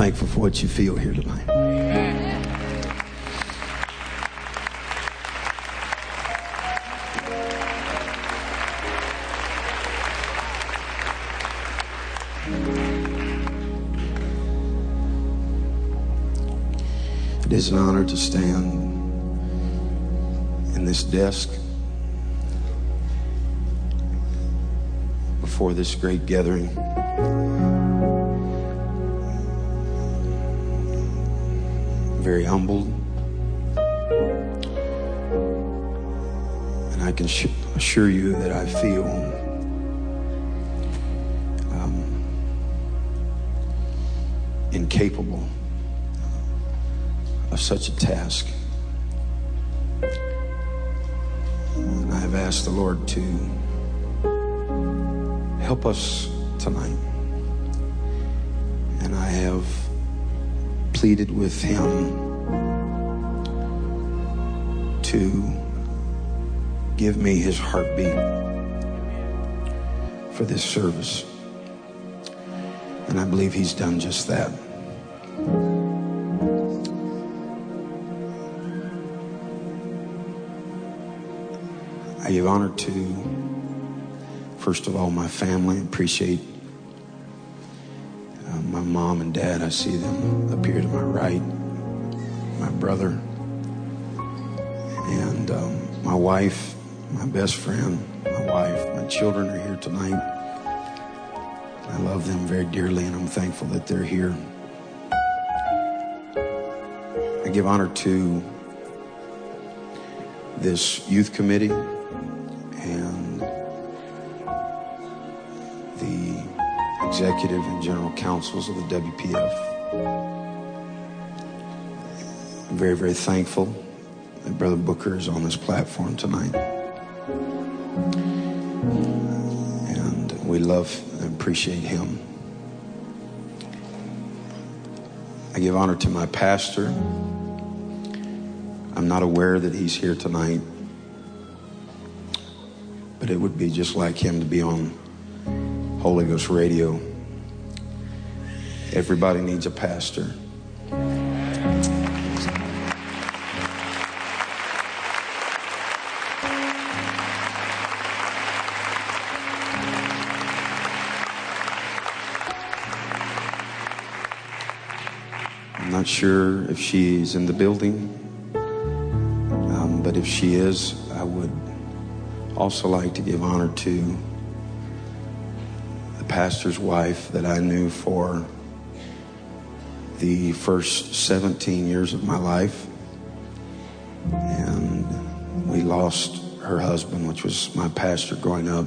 Thankful for what you feel here tonight? It is an honor to stand in this desk before this great gathering. Very humbled. And I can assure you that I feel um, incapable of such a task. And I have asked the Lord to help us tonight. And I have pleaded with Him to give me His heartbeat for this service. And I believe He's done just that. I give honor to, first of all, my family. Appreciate see them here to my right. My brother. And um, my wife, my best friend, my wife, my children are here tonight. I love them very dearly and I'm thankful that they're here. I give honor to this youth committee executive and general councils of the WPF. I'm very, very thankful that Brother Booker is on this platform tonight. And we love and appreciate him. I give honor to my pastor. I'm not aware that he's here tonight, but it would be just like him to be on Holy Ghost Radio. Everybody needs a pastor. I'm not sure if she's in the building, um, but if she is, I would also like to give honor to the pastor's wife that I knew for the first 17 years of my life. And we lost her husband, which was my pastor growing up.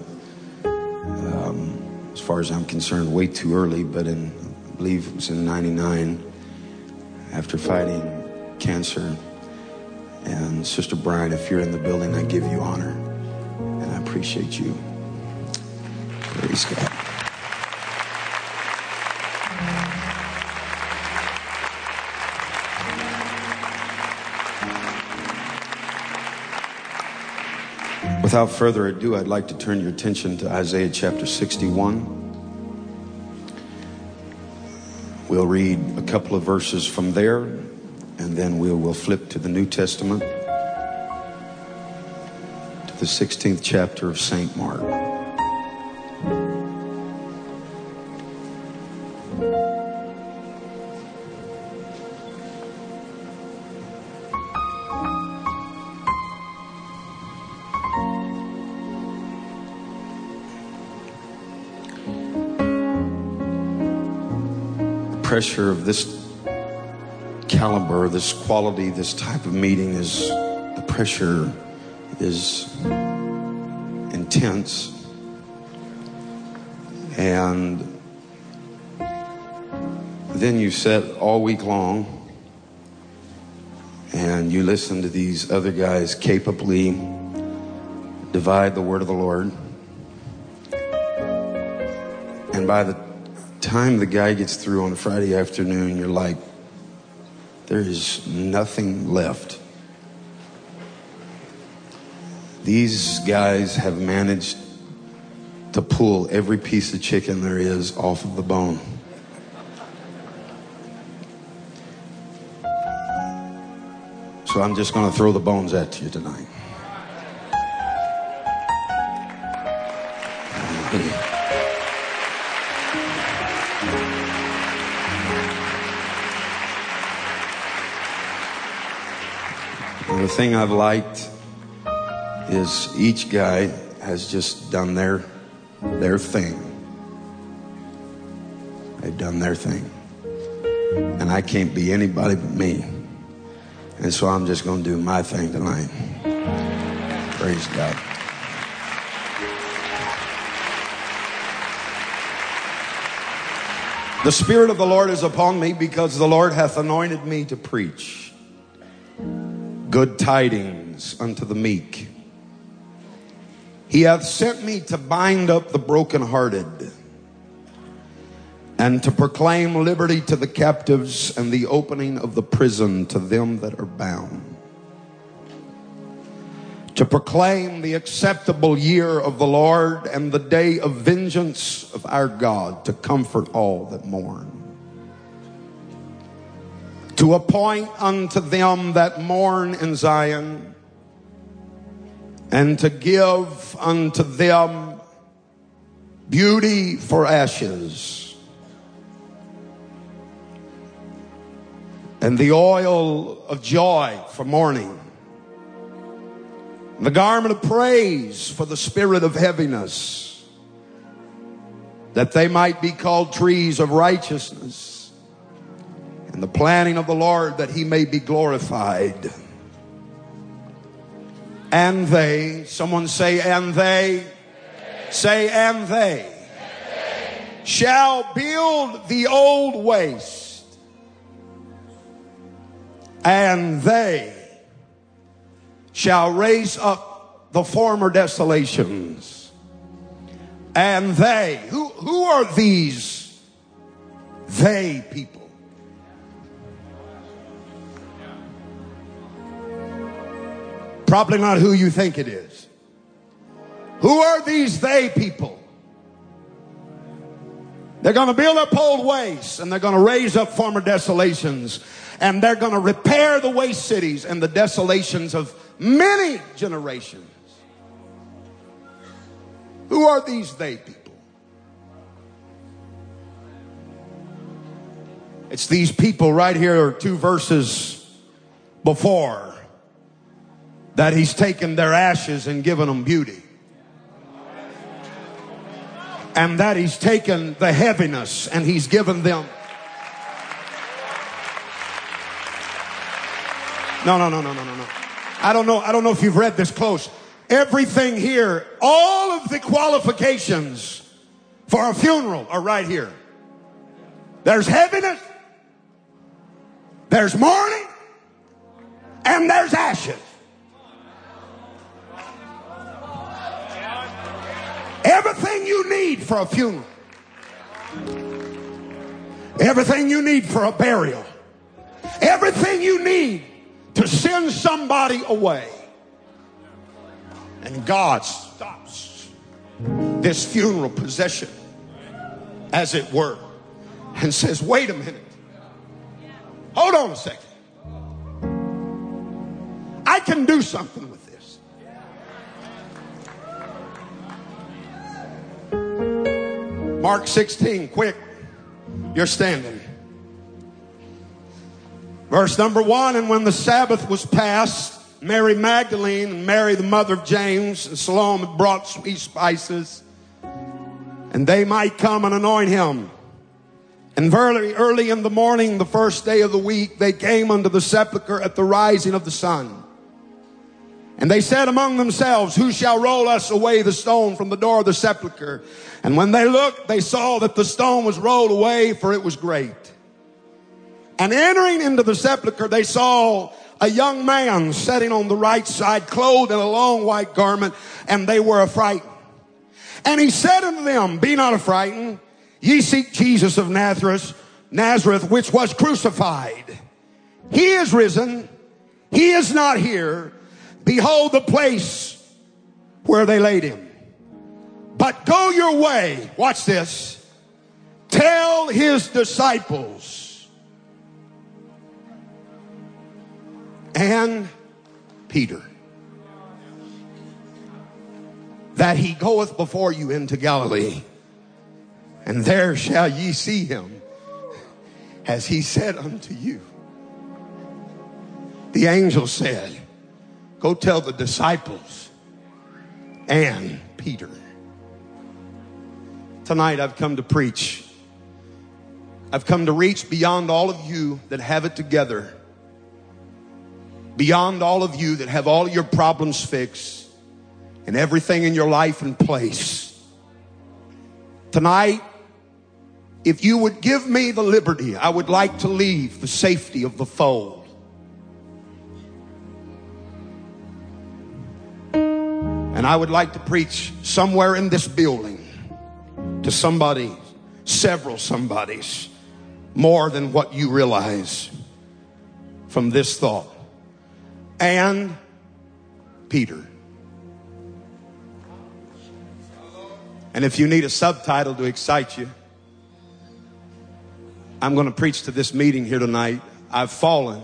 Um, as far as I'm concerned, way too early, but in, I believe it was in 99 after fighting cancer. And Sister Brian, if you're in the building, I give you honor and I appreciate you. Praise God. Without further ado, I'd like to turn your attention to Isaiah chapter 61. We'll read a couple of verses from there, and then we will flip to the New Testament, to the 16th chapter of St. Mark. Pressure of this caliber, this quality, this type of meeting is the pressure is intense. And then you sit all week long and you listen to these other guys capably divide the word of the Lord. And by the time the guy gets through on a Friday afternoon, you're like, there is nothing left. These guys have managed to pull every piece of chicken there is off of the bone. So I'm just going to throw the bones at you tonight. The thing I've liked is each guy has just done their their thing. They've done their thing. And I can't be anybody but me. And so I'm just going to do my thing tonight. Praise God. The Spirit of the Lord is upon me because the Lord hath anointed me to preach good tidings unto the meek. He hath sent me to bind up the brokenhearted and to proclaim liberty to the captives and the opening of the prison to them that are bound. To proclaim the acceptable year of the Lord and the day of vengeance of our God to comfort all that mourn to appoint unto them that mourn in Zion, and to give unto them beauty for ashes, and the oil of joy for mourning, the garment of praise for the spirit of heaviness, that they might be called trees of righteousness and the planning of the Lord that he may be glorified. And they, someone say, and they, say, and they, shall build the old waste, and they shall raise up the former desolations. And they, who, who are these they people? Probably not who you think it is. Who are these they people? They're going to build up old wastes and they're going to raise up former desolations and they're going to repair the waste cities and the desolations of many generations. Who are these they people? It's these people right here, two verses before that he's taken their ashes and given them beauty. And that he's taken the heaviness and he's given them. No, no, no, no, no, no, no. I don't know. I don't know if you've read this close. Everything here, all of the qualifications for a funeral are right here. There's heaviness, there's mourning, and there's ashes. Everything you need for a funeral. Everything you need for a burial. Everything you need to send somebody away. And God stops this funeral procession, as it were, and says, wait a minute. Hold on a second. I can do something Mark 16, quick. You're standing. Verse number one, and when the Sabbath was past, Mary Magdalene and Mary, the mother of James, and Salome brought sweet spices, and they might come and anoint him. And very early in the morning, the first day of the week, they came unto the sepulchre at the rising of the sun. And they said among themselves, Who shall roll us away the stone from the door of the sepulchre? And when they looked, they saw that the stone was rolled away, for it was great. And entering into the sepulchre, they saw a young man sitting on the right side, clothed in a long white garment, and they were affrighted. And he said unto them, Be not affrighted. Ye seek Jesus of Nazareth, Nazareth, which was crucified. He is risen. He is not here Behold the place where they laid him. But go your way. Watch this. Tell his disciples and Peter. That he goeth before you into Galilee, and there shall ye see him, as he said unto you. The angel said, Go tell the disciples and Peter. Tonight I've come to preach. I've come to reach beyond all of you that have it together, beyond all of you that have all your problems fixed and everything in your life in place. Tonight, if you would give me the liberty, I would like to leave the safety of the fold. And I would like to preach somewhere in this building to somebody, several somebodies, more than what you realize from this thought. And Peter. And if you need a subtitle to excite you, I'm going to preach to this meeting here tonight. I've fallen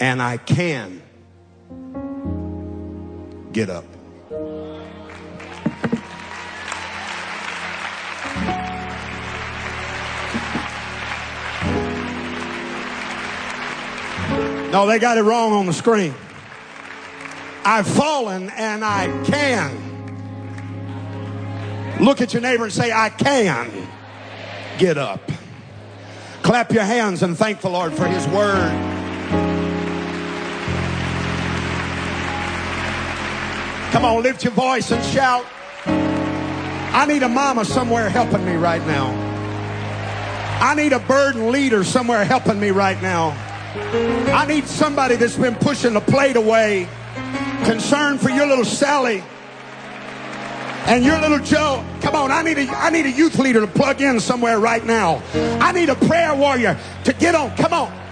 and I can get up. No, they got it wrong on the screen. I've fallen and I can. Look at your neighbor and say, I can get up. Clap your hands and thank the Lord for his word. Come on, lift your voice and shout. I need a mama somewhere helping me right now. I need a burden leader somewhere helping me right now. I need somebody that's been pushing the plate away, concerned for your little Sally and your little Joe. Come on, I need a I need a youth leader to plug in somewhere right now. I need a prayer warrior to get on. Come on.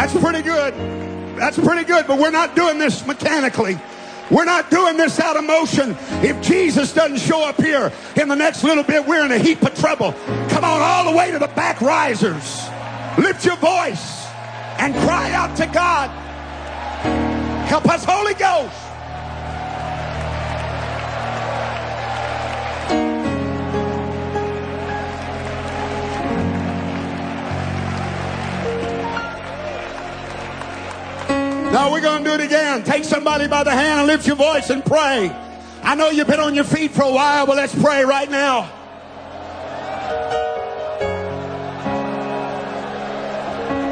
That's pretty good. That's pretty good, but we're not doing this mechanically. We're not doing this out of motion. If Jesus doesn't show up here in the next little bit, we're in a heap of trouble. Come on, all the way to the back risers. Lift your voice and cry out to God. Help us, Holy Ghost. No, we're going to do it again. Take somebody by the hand and lift your voice and pray. I know you've been on your feet for a while, but let's pray right now.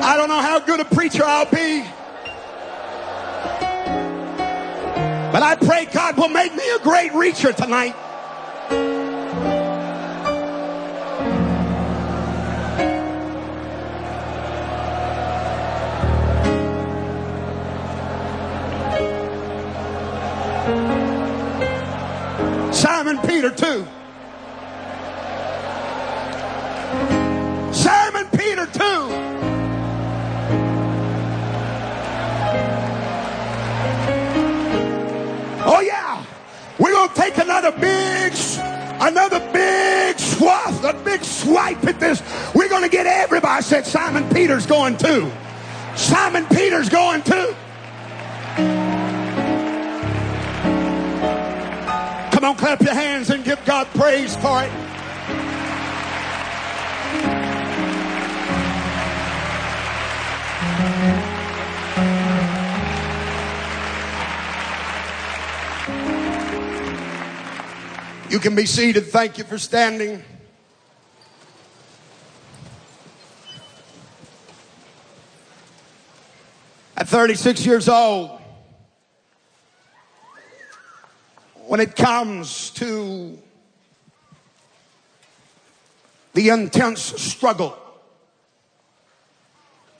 I don't know how good a preacher I'll be. But I pray God will make me a great reacher tonight. Simon Peter, too. Simon Peter, too. Oh, yeah. We're to take another big, another big swath, a big swipe at this. We're to get everybody. Said Simon Peter's going too. Simon Peter's going too. Come on, clap your hands and give God praise for it. You can be seated. Thank you for standing. At 36 years old, when it comes to the intense struggle,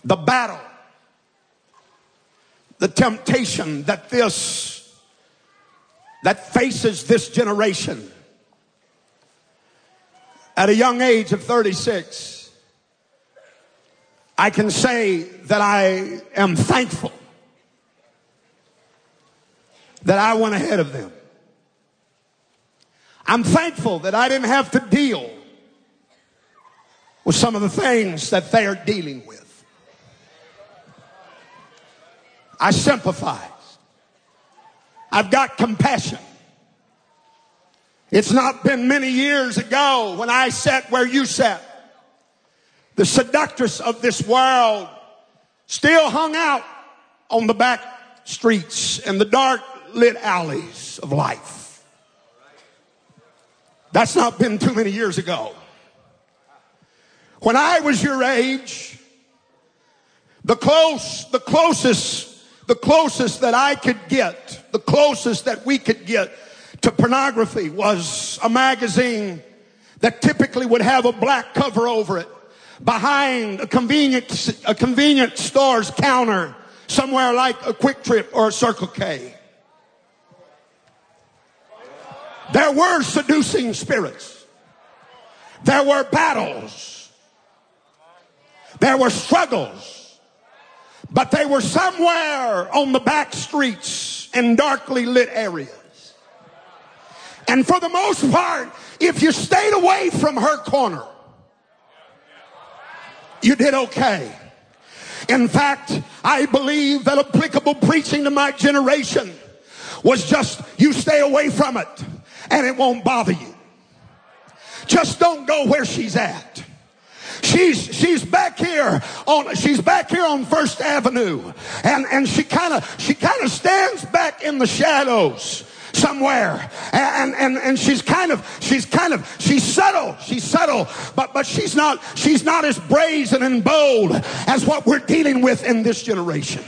the battle, the temptation that this that faces this generation. At a young age of 36 I can say that I am thankful that I went ahead of them I'm thankful that I didn't have to deal with some of the things that they are dealing with. I sympathize. I've got compassion. It's not been many years ago when I sat where you sat. The seductress of this world still hung out on the back streets and the dark lit alleys of life. That's not been too many years ago. When I was your age, the close, the closest, the closest that I could get, the closest that we could get to pornography was a magazine that typically would have a black cover over it behind a convenient, a convenient store's counter somewhere like a QuikTrip or a Circle K. There were seducing spirits. There were battles. There were struggles. But they were somewhere on the back streets in darkly lit areas. And for the most part, if you stayed away from her corner, you did okay. In fact, I believe that applicable preaching to my generation was just you stay away from it and it won't bother you. Just don't go where she's at. She's she's back here on she's back here on First Avenue and and she kind of she kind of stands back in the shadows somewhere and, and and she's kind of she's kind of she's subtle she's subtle but but she's not she's not as brazen and bold as what we're dealing with in this generation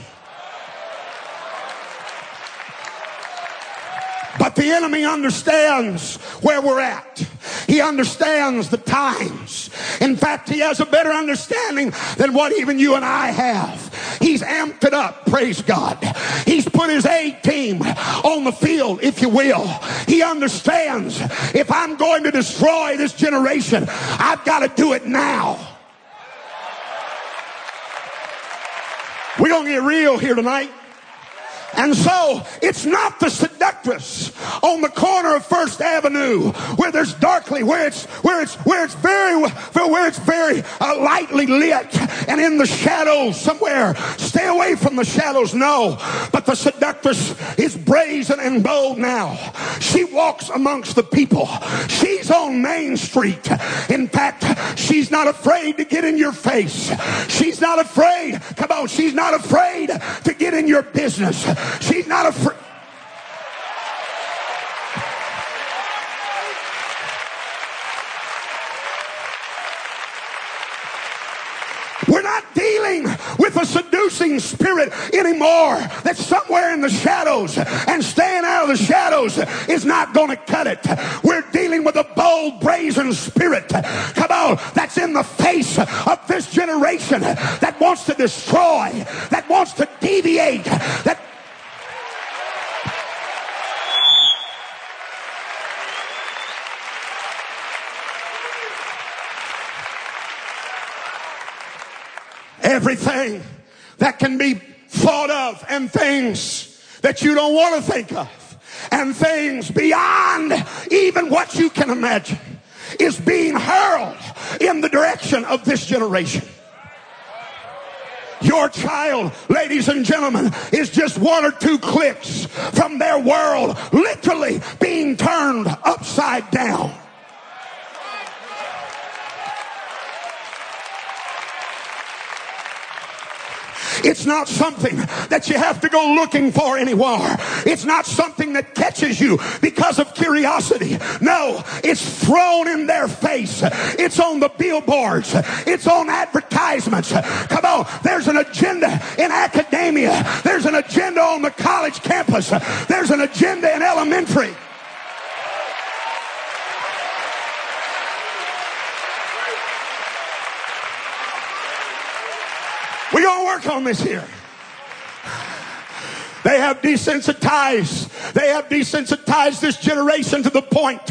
But the enemy understands where we're at. He understands the times. In fact, he has a better understanding than what even you and I have. He's amped it up, praise God. He's put his A team on the field, if you will. He understands if I'm going to destroy this generation, I've got to do it now. We're going to get real here tonight. And so it's not the seductress on the corner of First Avenue where there's darkly, where it's where it's where it's very where it's very uh, lightly lit and in the shadows somewhere. Stay away from the shadows. No, but the seductress is brazen and bold now. She walks amongst the people. She's on Main Street. In fact, she's not afraid to get in your face. She's not afraid. Come on, she's not afraid to get in your business. She's not afraid. We're not dealing with a seducing spirit anymore that's somewhere in the shadows and staying out of the shadows is not going to cut it. We're dealing with a bold, brazen spirit. Come on, that's in the face of this generation that wants to destroy, that wants to deviate, that everything that can be thought of and things that you don't want to think of and things beyond even what you can imagine is being hurled in the direction of this generation. Your child, ladies and gentlemen, is just one or two clicks from their world literally being turned upside down. It's not something that you have to go looking for anymore. It's not something that catches you because of curiosity. No, it's thrown in their face. It's on the billboards. It's on advertisements. Come on. There's an agenda in academia. There's an agenda on the college campus. There's an agenda in elementary. We're going to work on this here. They have desensitized. They have desensitized this generation to the point,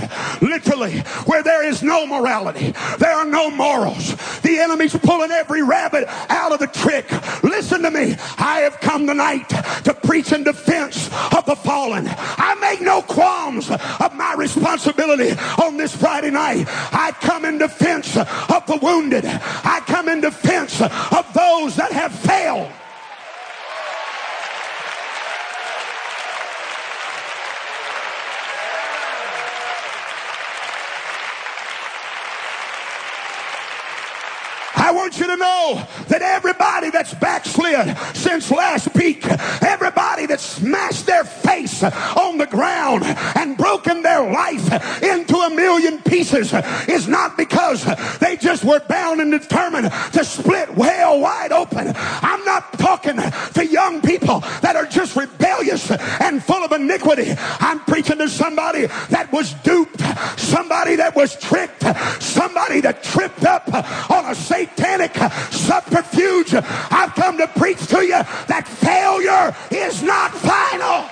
literally, where there is no morality. There are no morals. The enemy's pulling every rabbit out of the trick. Listen to me. I have come tonight to preach in defense of the fallen. I make no qualms of my responsibility on this Friday night. I come in defense of the wounded. I come in defense of those that have failed. I want you to know that everybody that's backslid since last week, everybody that smashed their face on the ground and broken their life into a million pieces is not because they just were bound and determined to split whale wide open. I'm not talking to young people that are just rebellious and full of iniquity. I'm preaching to somebody that was duped, somebody that was tricked, somebody that tripped up on a Satan satanic uh, subterfuge. I've come to preach to you that failure is not final.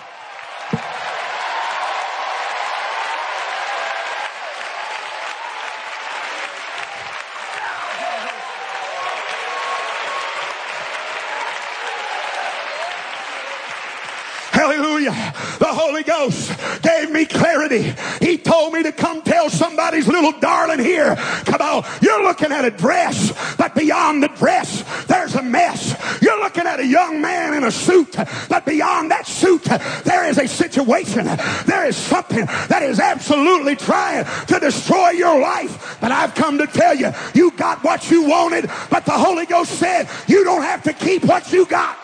Hallelujah. The Holy Ghost gave me clarity. He told me to come tell somebody's little darling here. Come on. You're looking at a dress, but beyond the dress, there's a mess. You're looking at a young man in a suit, but beyond that suit, there is a situation. There is something that is absolutely trying to destroy your life. But I've come to tell you, you got what you wanted, but the Holy Ghost said you don't have to keep what you got.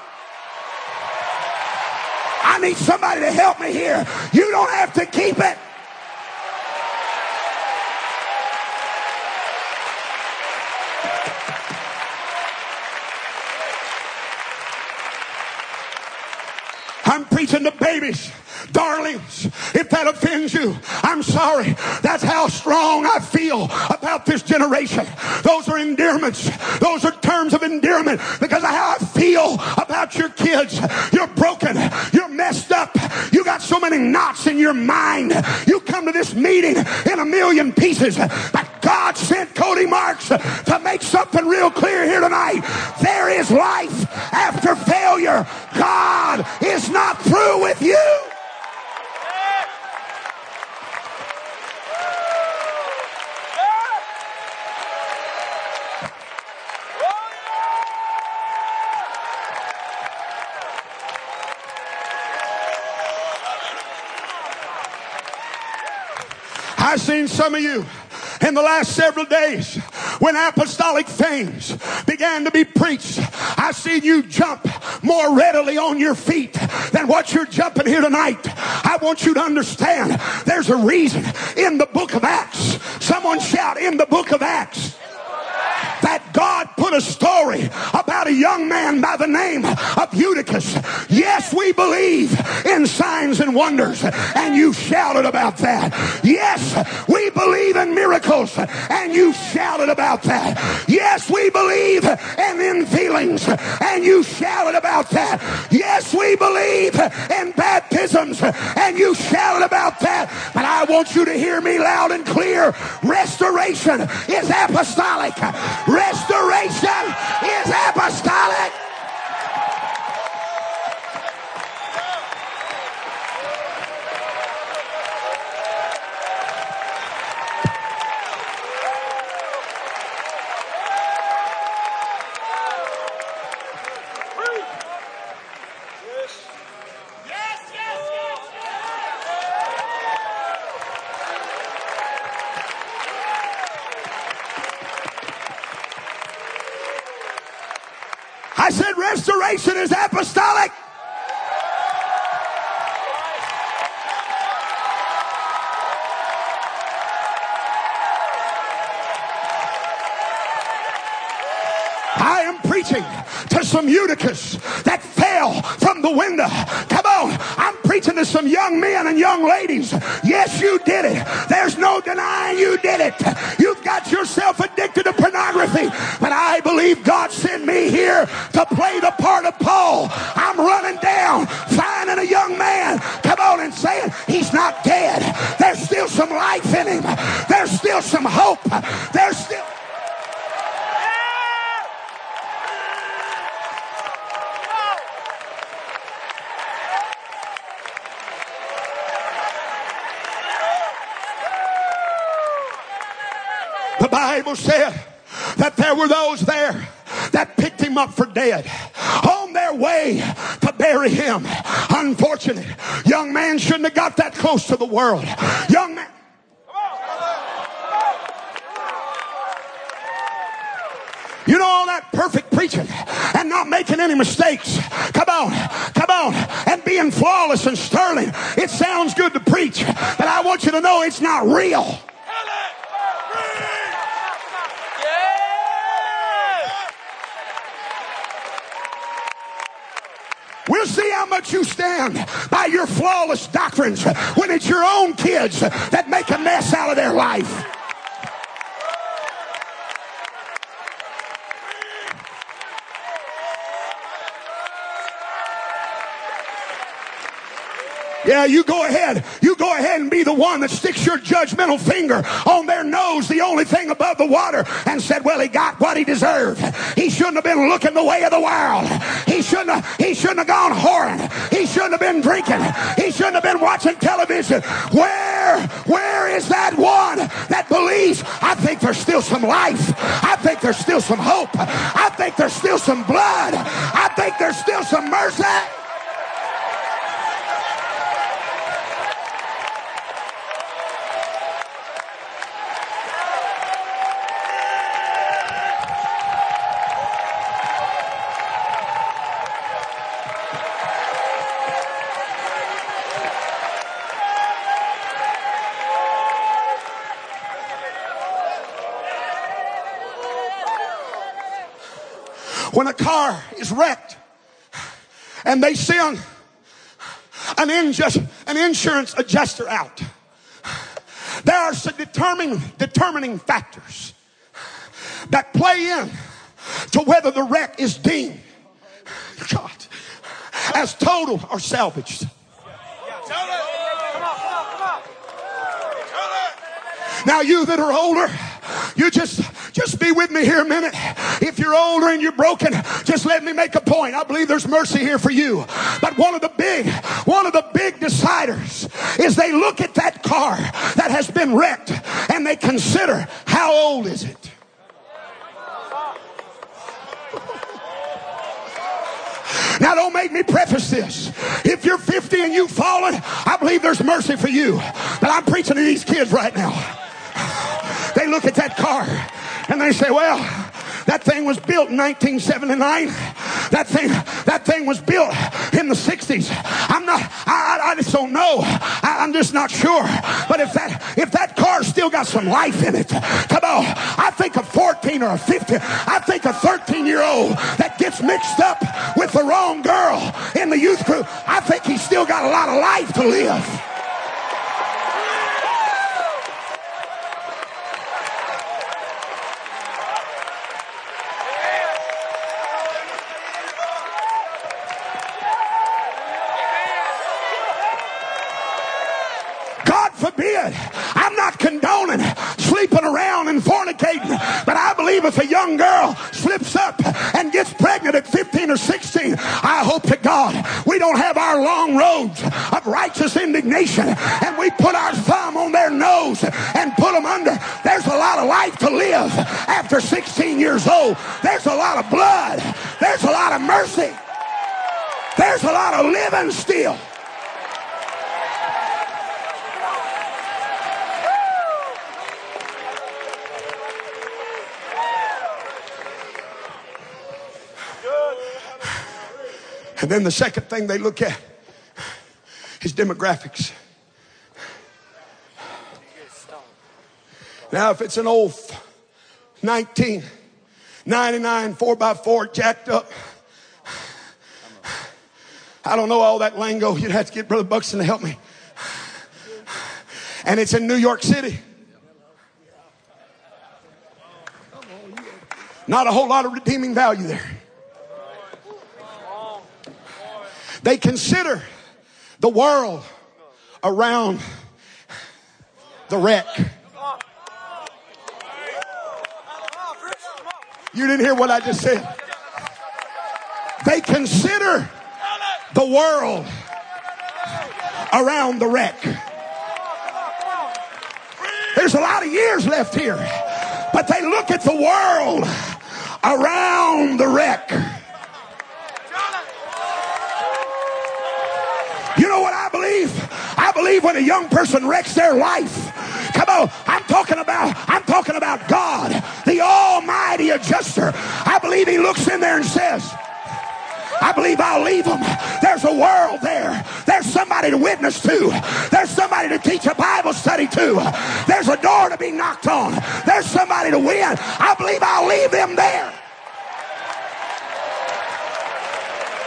I need somebody to help me here. You don't have to keep it. I'm preaching to babies darlings, if that offends you, I'm sorry. That's how strong I feel about this generation. Those are endearments. Those are terms of endearment because of how I feel about your kids. You're broken. You're messed up. You got so many knots in your mind. You come to this meeting in a million pieces. But God sent Cody Marks to make something real clear here tonight. There is life after failure. God is not through with you. Seen some of you in the last several days when apostolic things began to be preached. I see you jump more readily on your feet than what you're jumping here tonight. I want you to understand there's a reason in the book of Acts. Someone shout in the book of Acts that God a story about a young man by the name of Eutychus. Yes, we believe in signs and wonders, and you shouted about that. Yes, we believe in miracles, and you shouted about that. Yes, we believe in in feelings, and you shouted about that. Yes, we believe in baptisms, and you shouted about that. But I want you to hear me loud and clear. Restoration is apostolic. Restoration is apostolic. Apostolic. I am preaching to some Eutychus that fell from the window. Come on. I'm preaching to some young men and young ladies. Yes, you did it. There's no denying you did it. You've got yourself addicted to pornography believe God sent me here to play the part of Paul. I'm running down, finding a young man. Come on and saying, he's not dead. There's still some life in him. There's still some hope. There's still... The Bible said that there were those there that picked him up for dead on their way to bury him. Unfortunate. Young man shouldn't have got that close to the world. Young man. You know all that perfect preaching and not making any mistakes. Come on, come on, and being flawless and sterling. It sounds good to preach, but I want you to know it's not real. We'll see how much you stand by your flawless doctrines when it's your own kids that make a mess out of their life. Yeah, you go ahead. You go ahead and be the one that sticks your judgmental finger on their nose, the only thing above the water, and said, Well, he got what he deserved. He shouldn't have been looking the way of the world. He shouldn't have, he shouldn't have gone whoring. He shouldn't have been drinking. He shouldn't have been watching television. Where, where is that one that believes? I think there's still some life. I think there's still some hope. I think there's still some blood. I think there's still some mercy. When a car is wrecked and they send an, injust, an insurance adjuster out, there are some determining, determining factors that play in to whether the wreck is deemed God, as total or salvaged. Now, you that are older, you just just be with me here a minute. If you're older and you're broken, just let me make a point. I believe there's mercy here for you. But one of the big, one of the big deciders is they look at that car that has been wrecked and they consider how old is it? Now, don't make me preface this. If you're 50 and you've fallen, I believe there's mercy for you. But I'm preaching to these kids right now. They look at that car and they say, well, that thing was built in 1979. That thing, that thing was built in the 60s. I'm not, I, I just don't know. I, I'm just not sure. But if that, if that car still got some life in it, come on. I think a 14 or a 15, I think a 13 year old that gets mixed up with the wrong girl in the youth group, I think he's still got a lot of life to live. And fornicating, but I believe if a young girl slips up and gets pregnant at 15 or 16, I hope to God we don't have our long roads of righteous indignation and we put our thumb on their nose and put them under. There's a lot of life to live after 16 years old. There's a lot of blood. There's a lot of mercy. There's a lot of living still. And then the second thing they look at is demographics. Now, if it's an old 1999 4x4 jacked up, I don't know all that lingo. You'd have to get Brother Buxton to help me. And it's in New York City. Not a whole lot of redeeming value there. They consider the world around the wreck. You didn't hear what I just said. They consider the world around the wreck. There's a lot of years left here. but they look at the world around the wreck. You know what I believe? I believe when a young person wrecks their life, come on, I'm talking about, I'm talking about God, the almighty adjuster. I believe he looks in there and says, I believe I'll leave them. There's a world there. There's somebody to witness to. There's somebody to teach a Bible study to. There's a door to be knocked on. There's somebody to win. I believe I'll leave them there.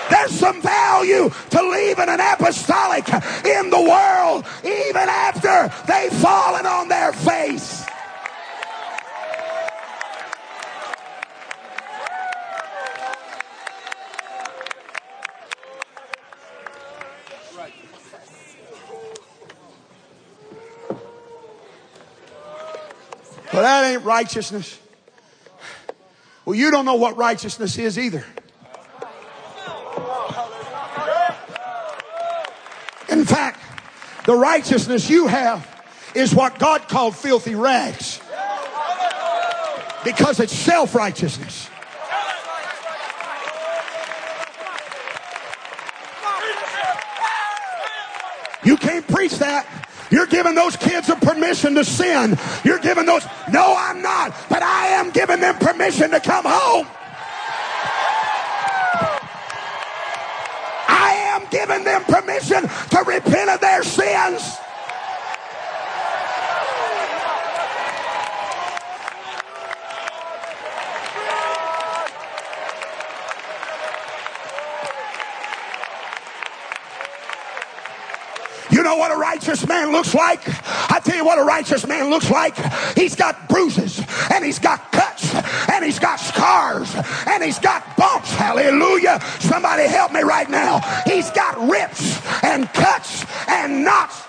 There's some value to leaving an apostolic in the world even after they've fallen on their face. Well, that ain't righteousness. Well, you don't know what righteousness is either. In fact, the righteousness you have is what God called filthy rags because it's self righteousness. You can't preach that. You're giving those kids a permission to sin. You're giving those, no, I'm not, but I am giving them permission to come home. Am them permission to repent of their sins. You know what a righteous man looks like? I tell you what a righteous man looks like. He's got bruises and he's got and he's got scars and he's got bumps. Hallelujah. Somebody help me right now. He's got rips and cuts and knots.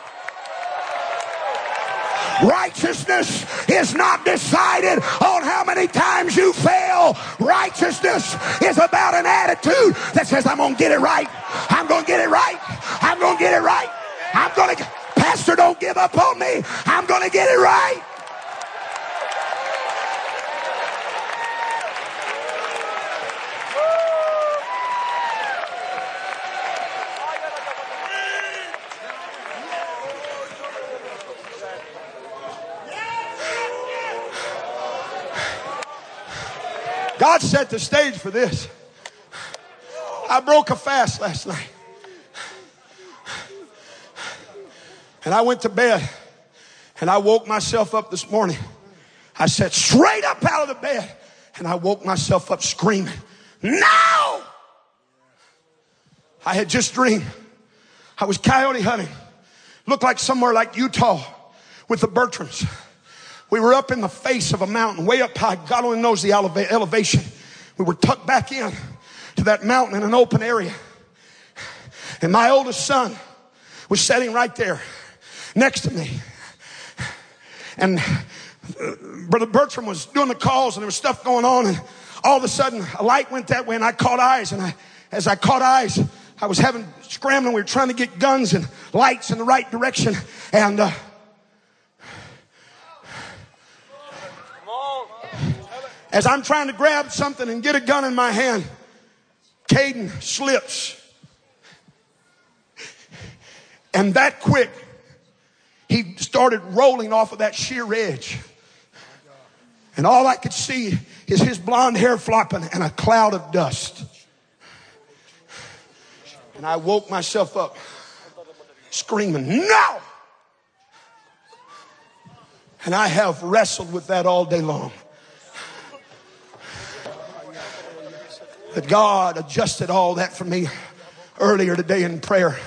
Righteousness is not decided on how many times you fail. Righteousness is about an attitude that says, I'm going to get it right. I'm going to get it right. I'm going to get it right. I'm going to, Pastor, don't give up on me. I'm going to get it right. God set the stage for this. I broke a fast last night. And I went to bed and I woke myself up this morning. I sat straight up out of the bed and I woke myself up screaming, No! I had just dreamed. I was coyote hunting. Looked like somewhere like Utah with the Bertrams. We were up in the face of a mountain, way up high. God only knows the eleva- elevation. We were tucked back in to that mountain in an open area. And my oldest son was sitting right there next to me. And uh, Brother Bertram was doing the calls and there was stuff going on. And all of a sudden, a light went that way and I caught eyes. And I, as I caught eyes, I was having scrambling. We were trying to get guns and lights in the right direction. And, uh, as I'm trying to grab something and get a gun in my hand, Caden slips. And that quick, he started rolling off of that sheer edge. And all I could see is his blonde hair flopping and a cloud of dust. And I woke myself up screaming, No! And I have wrestled with that all day long. But God adjusted all that for me earlier today in prayer.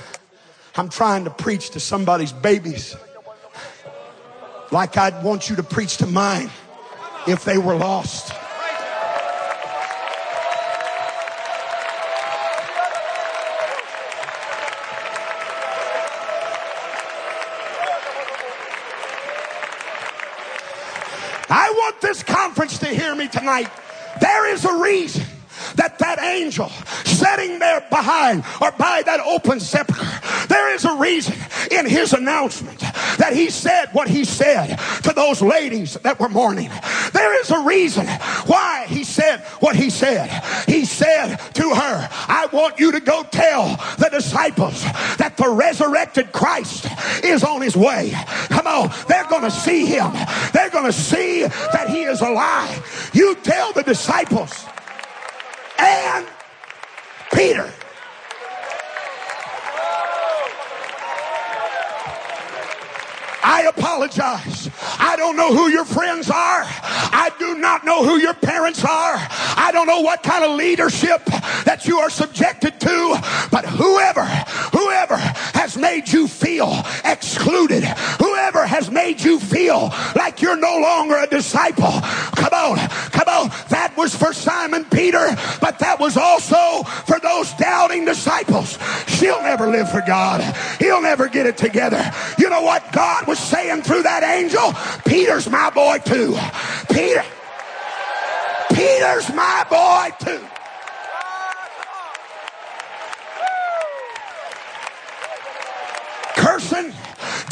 I'm trying to preach to somebody's babies like I'd want you to preach to mine if they were lost. I want this conference to hear me tonight. There is a reason that angel sitting there behind or by that open sepulcher, there is a reason in his announcement that he said what he said to those ladies that were mourning. There is a reason why he said what he said. He said to her, I want you to go tell the disciples that the resurrected Christ is on his way. Come on, they're going to see him. They're going to see that he is alive. You tell the disciples and Peter. I apologize. I don't know who your friends are. I do not know who your parents are. I don't know what kind of leadership that you are subjected to. But whoever, whoever has made you feel excluded, whoever has made you feel like you're no longer a disciple, come on, come on. That was for Simon Peter, but that was also for those doubting disciples. She'll never live for God. He'll never get it together. You know what God was saying through that angel? Peter's my boy too. Peter. Peter's my boy too. Cursing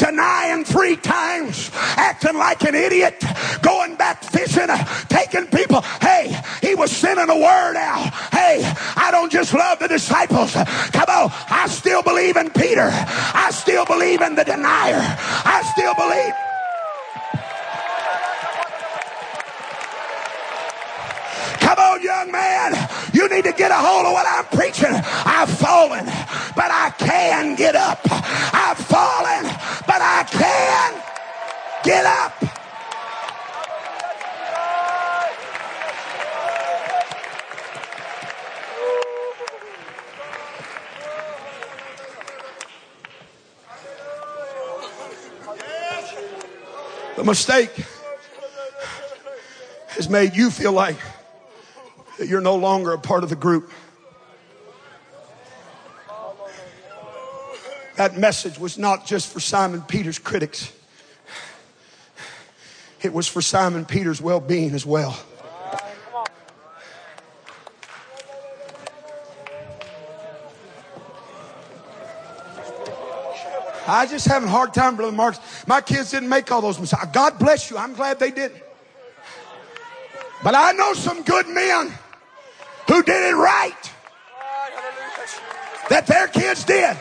denying three times, acting like an idiot, going back fishing, taking people. Hey, he was sending a word out. Hey, I don't just love the disciples. Come on, I still believe in Peter. I still believe in the denier. I still believe. Come on, young man. You need to get a hold of what I'm preaching. I've fallen, but I can get up. I've fallen, but I can get up. The mistake has made you feel like you're no longer a part of the group. That message was not just for Simon Peter's critics, it was for Simon Peter's well being as well. I just having a hard time, Brother Marks. My kids didn't make all those mistakes. God bless you. I'm glad they didn't. But I know some good men who did it right that their kids did.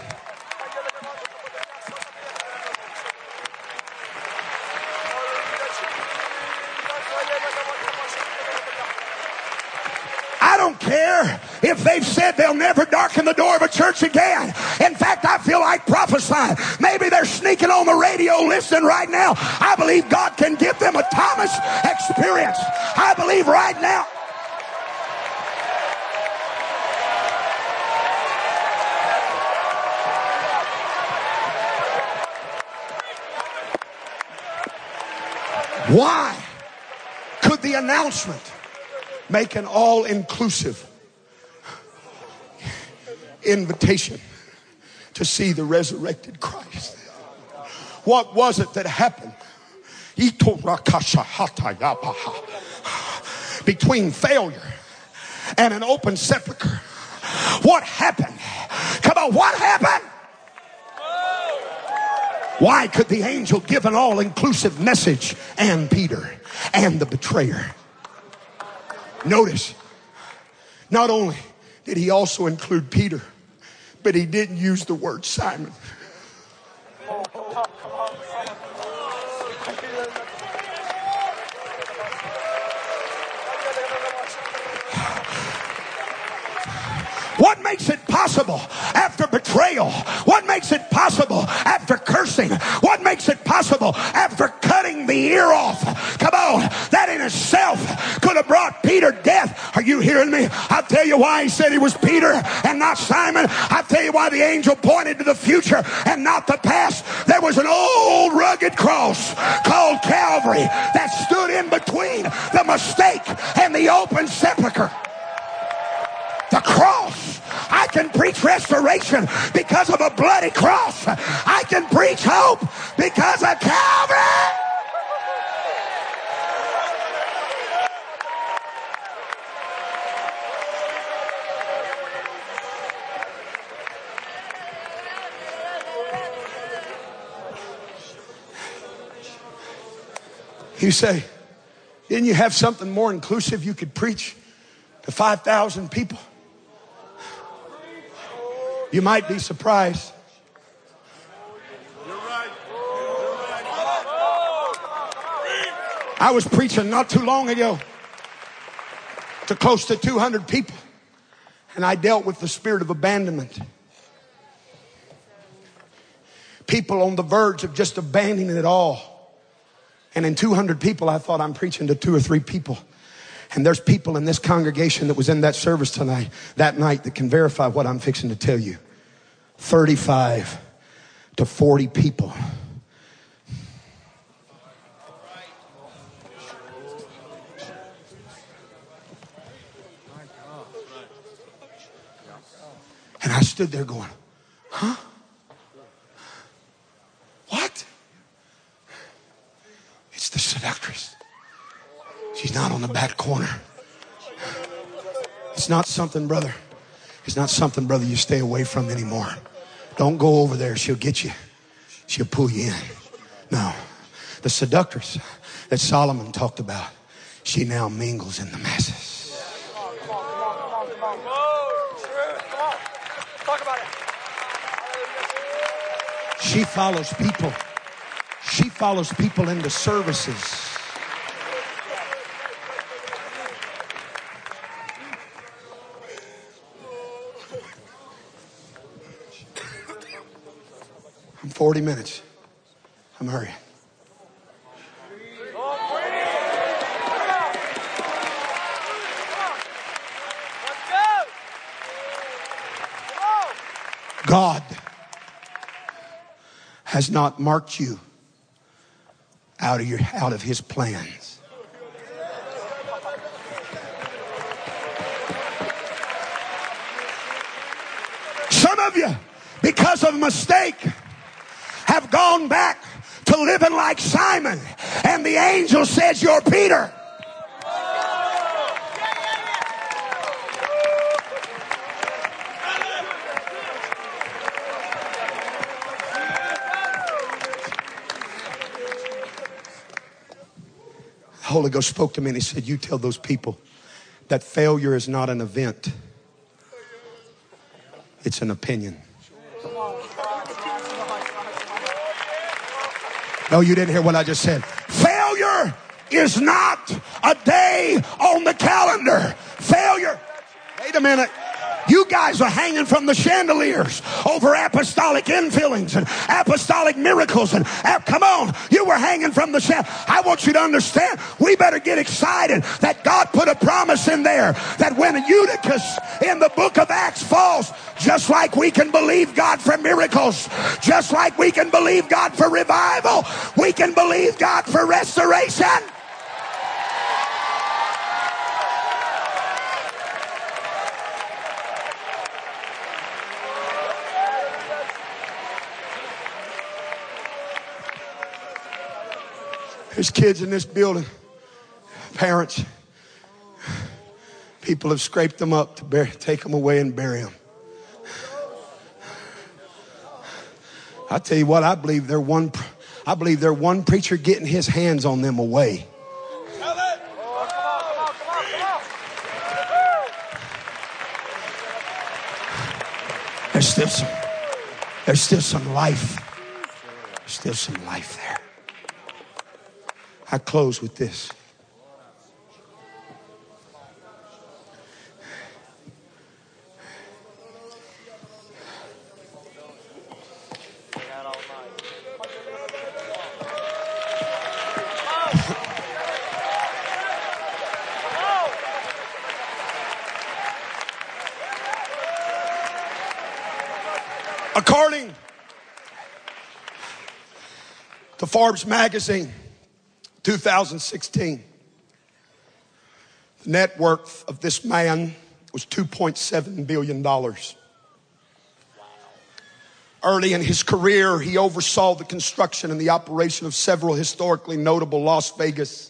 I don't care if they've said they'll never darken the door of a church again. In fact, I feel like prophesying. Maybe they're sneaking on the radio listening right now. I believe God can give them a Thomas experience. I believe right now. Why could the announcement make an all inclusive invitation to see the resurrected Christ? What was it that happened? Between failure and an open sepulchre. What happened? Come on, what happened? Why could the angel give an all inclusive message and Peter and the betrayer? Notice, not only did he also include Peter, but he didn't use the word Simon. What makes it possible after betrayal? What makes it possible after cursing? What makes it possible after cutting the ear off? Come on, that in itself could have brought Peter death. Are you hearing me? I'll tell you why he said he was Peter and not Simon. I'll tell you why the angel pointed to the future and not the past. There was an old rugged cross called Calvary that stood in between the mistake and the open sepulchre the cross. I can preach restoration because of a bloody cross. I can preach hope because of Calvary. You say, didn't you have something more inclusive you could preach to 5,000 people? You might be surprised. I was preaching not too long ago to close to 200 people, and I dealt with the spirit of abandonment. People on the verge of just abandoning it all. And in 200 people, I thought I'm preaching to two or three people. And there's people in this congregation that was in that service tonight, that night, that can verify what I'm fixing to tell you. 35 to 40 people And I stood there going, huh? What? It's the seductress. She's not on the back corner. It's not something, brother. It's not something, brother, you stay away from anymore. Don't go over there. She'll get you. She'll pull you in. No. The seductress that Solomon talked about, she now mingles in the masses. She follows people. She follows people into services. I'm 40 minutes. I'm hurrying. God has not marked you out of your out of his plans. Some of you, because of mistake, gone back to living like Simon, and the angel says you're Peter. Holy Ghost spoke to me and he said, You tell those people that failure is not an event, it's an opinion. No, you didn't hear what I just said. Failure is not a day on the calendar. Failure. Wait a minute. You guys are hanging from the chandeliers over apostolic infillings and apostolic miracles. And uh, come on, you were hanging from the chandelier. I want you to understand, we better get excited that God put a promise in there that when Eutychus in the book of Acts falls, just like we can believe God for miracles, just like we can believe God for revival, we can believe God for restoration. There's kids in this building, parents. People have scraped them up to take them away and bury them. I tell you what, I believe they're one. I believe they're one preacher getting his hands on them away. There's still some. There's still some life. There's still some life there. I close with this. According to Forbes magazine, 2016. The net worth of this man was $2.7 billion. Early in his career, he oversaw the construction and the operation of several historically notable Las Vegas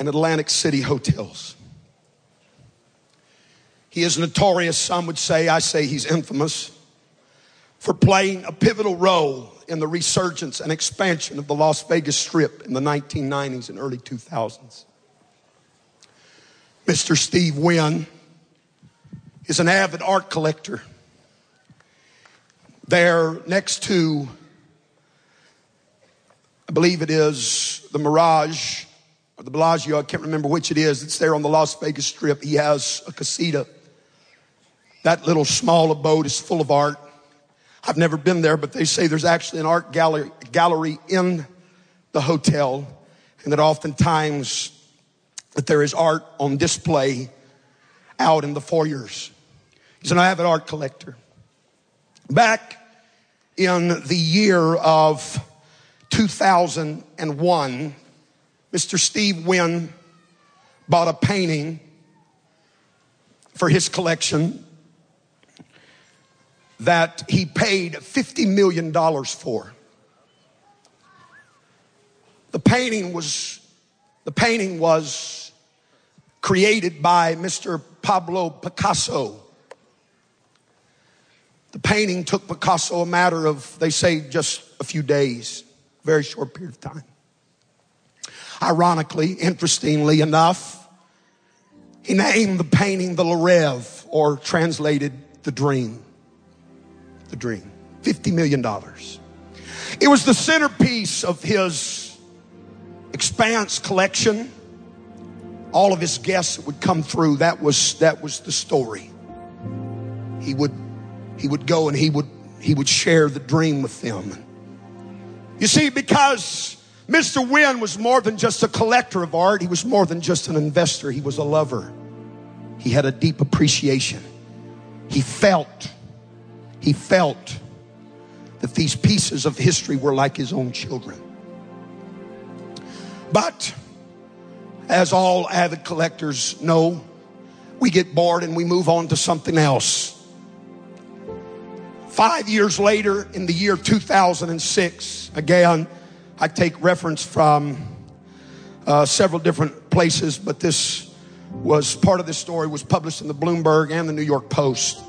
and Atlantic City hotels. He is notorious, some would say, I say he's infamous for playing a pivotal role in the resurgence and expansion of the Las Vegas Strip in the 1990s and early 2000s. Mr. Steve Wynn is an avid art collector. There, next to, I believe it is the Mirage or the Bellagio, I can't remember which it is. It's there on the Las Vegas Strip. He has a casita. That little small abode is full of art. I've never been there, but they say there's actually an art gallery, gallery in the hotel, and that oftentimes that there is art on display out in the foyers. He's an avid art collector. Back in the year of 2001, Mr. Steve Wynn bought a painting for his collection that he paid $50 million for. The painting was, the painting was created by Mr. Pablo Picasso. The painting took Picasso a matter of, they say, just a few days, very short period of time. Ironically, interestingly enough, he named the painting the Le Rêve, or translated the dream the dream. $50 million. It was the centerpiece of his expanse collection. All of his guests would come through. That was, that was the story. He would, he would go and he would, he would share the dream with them. You see, because Mr. Wynn was more than just a collector of art, he was more than just an investor, he was a lover. He had a deep appreciation. He felt he felt that these pieces of history were like his own children. But as all avid collectors know, we get bored and we move on to something else. Five years later, in the year 2006, again, I take reference from uh, several different places, but this was part of this story was published in the Bloomberg and the New York Post.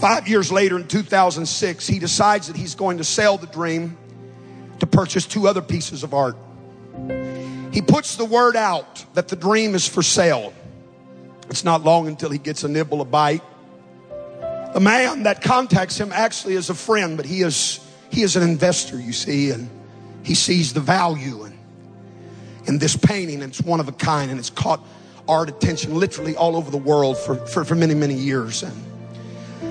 Five years later, in 2006, he decides that he's going to sell the dream to purchase two other pieces of art. He puts the word out that the dream is for sale. It's not long until he gets a nibble, a bite. The man that contacts him actually is a friend, but he is, he is an investor, you see, and he sees the value in, in this painting. It's one of a kind, and it's caught art attention literally all over the world for, for, for many, many years. And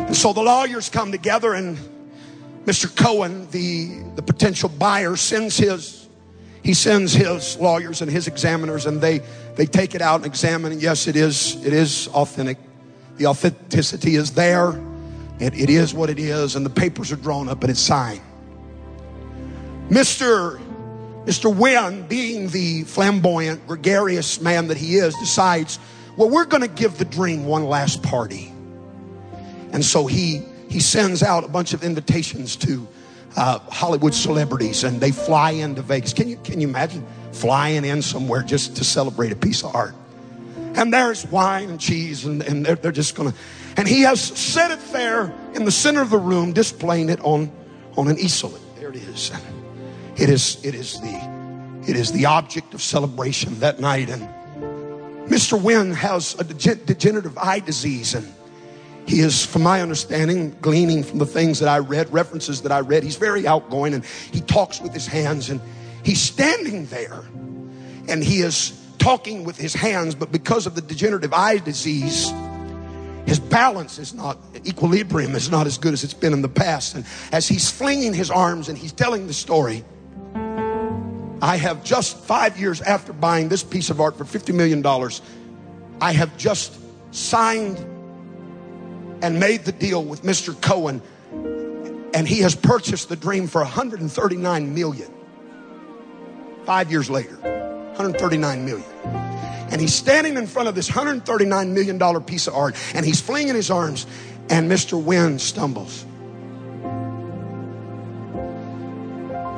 and so the lawyers come together and Mr. Cohen, the, the potential buyer, sends his, he sends his lawyers and his examiners and they, they take it out and examine it. Yes, it is, it is authentic. The authenticity is there. It, it is what it is and the papers are drawn up and it's signed. Mr. Mr. Wynn, being the flamboyant, gregarious man that he is, decides, well, we're going to give the dream one last party. And so he, he sends out a bunch of invitations to uh, Hollywood celebrities and they fly into Vegas. Can you, can you imagine flying in somewhere just to celebrate a piece of art? And there's wine and cheese and, and they're, they're just gonna, and he has set it there in the center of the room, displaying it on, on an easel. There it is. It is, it is the, it is the object of celebration that night. And Mr. Wynn has a degenerative eye disease and he is, from my understanding, gleaning from the things that I read, references that I read, he's very outgoing and he talks with his hands and he's standing there and he is talking with his hands, but because of the degenerative eye disease, his balance is not, equilibrium is not as good as it's been in the past. And as he's flinging his arms and he's telling the story, I have just five years after buying this piece of art for $50 million, I have just signed and made the deal with Mr. Cohen, and he has purchased the dream for 139 million. Five years later, 139 million. And he's standing in front of this 139 million dollar piece of art, and he's flinging his arms, and Mr. Wynn stumbles.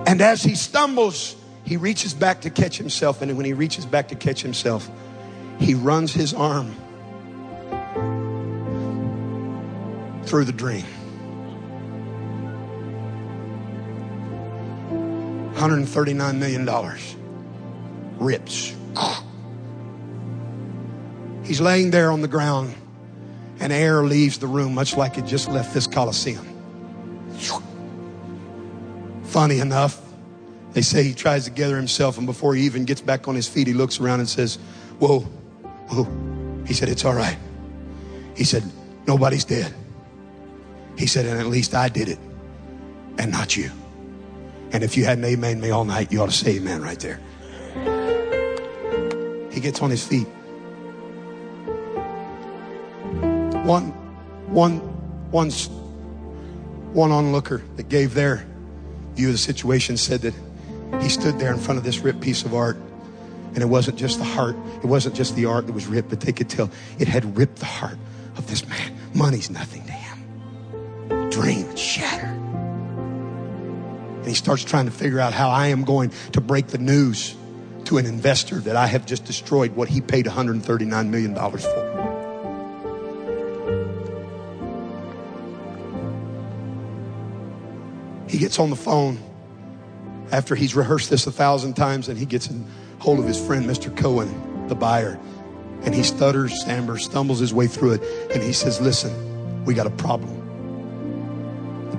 And as he stumbles, he reaches back to catch himself, and when he reaches back to catch himself, he runs his arm through the dream. 139 million dollars rips. He's laying there on the ground, and air leaves the room, much like it just left this Coliseum. Funny enough, they say he tries to gather himself, and before he even gets back on his feet, he looks around and says, Whoa, whoa. He said, It's all right. He said, Nobody's dead. He said, And at least I did it, and not you. And if you hadn't amen me all night, you ought to say amen right there. He gets on his feet. One, one, one, one onlooker that gave their view of the situation said that he stood there in front of this ripped piece of art. And it wasn't just the heart, it wasn't just the art that was ripped, but they could tell it had ripped the heart of this man. Money's nothing to him. Dream shattered. And he starts trying to figure out how I am going to break the news to an investor that I have just destroyed what he paid $139 million for. He gets on the phone after he's rehearsed this a thousand times and he gets in hold of his friend, Mr. Cohen, the buyer. And he stutters, stammers, stumbles his way through it. And he says, Listen, we got a problem.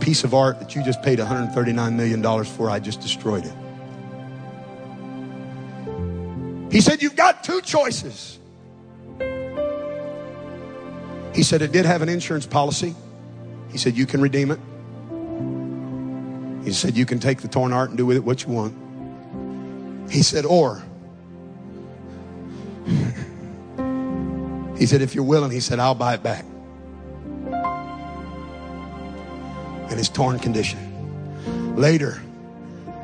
Piece of art that you just paid $139 million for, I just destroyed it. He said, You've got two choices. He said, It did have an insurance policy. He said, You can redeem it. He said, You can take the torn art and do with it what you want. He said, Or, he said, If you're willing, he said, I'll buy it back. In his torn condition. Later,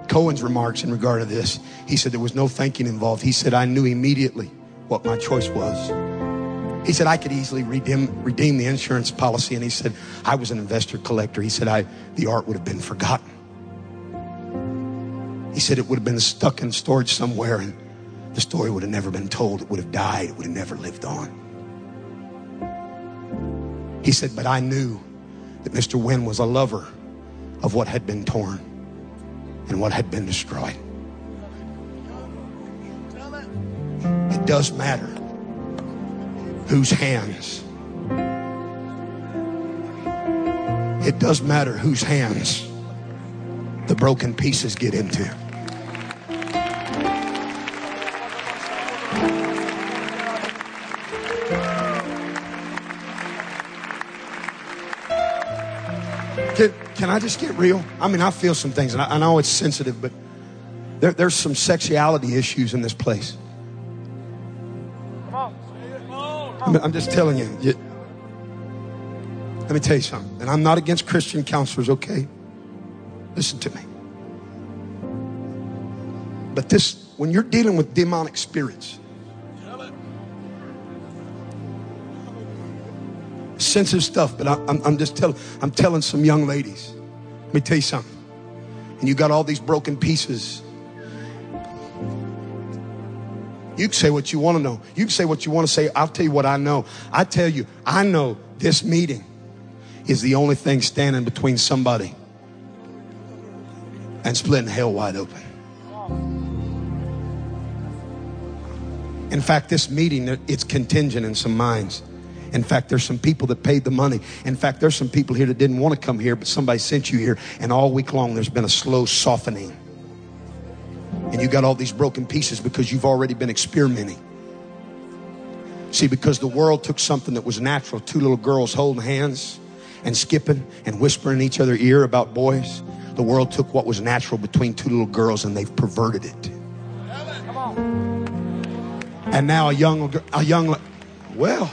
Cohen's remarks in regard to this, he said there was no thinking involved. He said, I knew immediately what my choice was. He said, I could easily redeem, redeem the insurance policy. And he said, I was an investor collector. He said, I, the art would have been forgotten. He said it would have been stuck in storage somewhere and the story would have never been told. It would have died. It would have never lived on. He said, but I knew that Mr. Wynn was a lover of what had been torn and what had been destroyed. It does matter whose hands. It does matter whose hands the broken pieces get into. Can, I just get real? I mean, I feel some things, and I, I know it's sensitive, but there, there's some sexuality issues in this place. I'm, I'm just telling you, you. Let me tell you something, and I'm not against Christian counselors, okay? Listen to me. But this, when you're dealing with demonic spirits, sensitive stuff, but I, am I'm just telling, I'm telling some young ladies. Let me tell you something. And you got all these broken pieces. You can say what you want to know. You can say what you want to say. I'll tell you what I know. I tell you, I know this meeting is the only thing standing between somebody and splitting hell wide open. In fact, this meeting, it's contingent in some minds. In fact, there's some people that paid the money. In fact, there's some people here that didn't want to come here, but somebody sent you here, and all week long there's been a slow softening. And you got all these broken pieces because you've already been experimenting. See, because the world took something that was natural two little girls holding hands and skipping and whispering in each other ear about boys. The world took what was natural between two little girls and they've perverted it. And now a young, a young, well,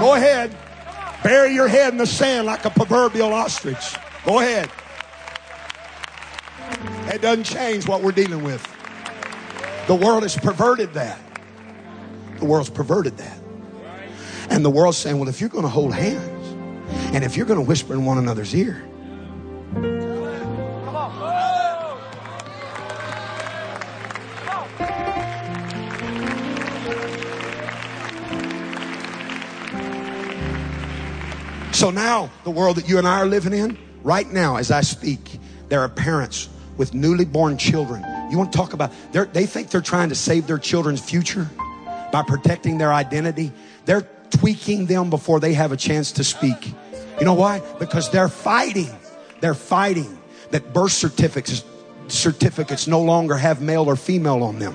go ahead. Bury your head in the sand like a proverbial ostrich. Go ahead. It doesn't change what we're dealing with. The world has perverted that. The world's perverted that. And the world's saying, well, if you're going to hold hands and if you're going to whisper in one another's ear, So now, the world that you and I are living in, right now, as I speak, There are parents with newly born children. You want to talk about, they think they're trying to save their children's future by protecting their identity. They're tweaking them before they have a chance to speak. You know why? Because they're fighting. They're fighting that birth certificates, certificates no longer have male or female on them.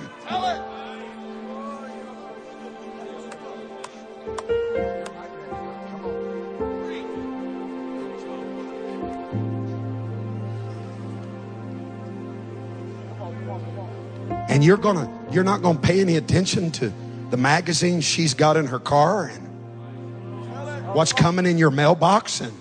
You're gonna you're not gonna pay any attention to the magazine she's got in her car and what's coming in your mailbox and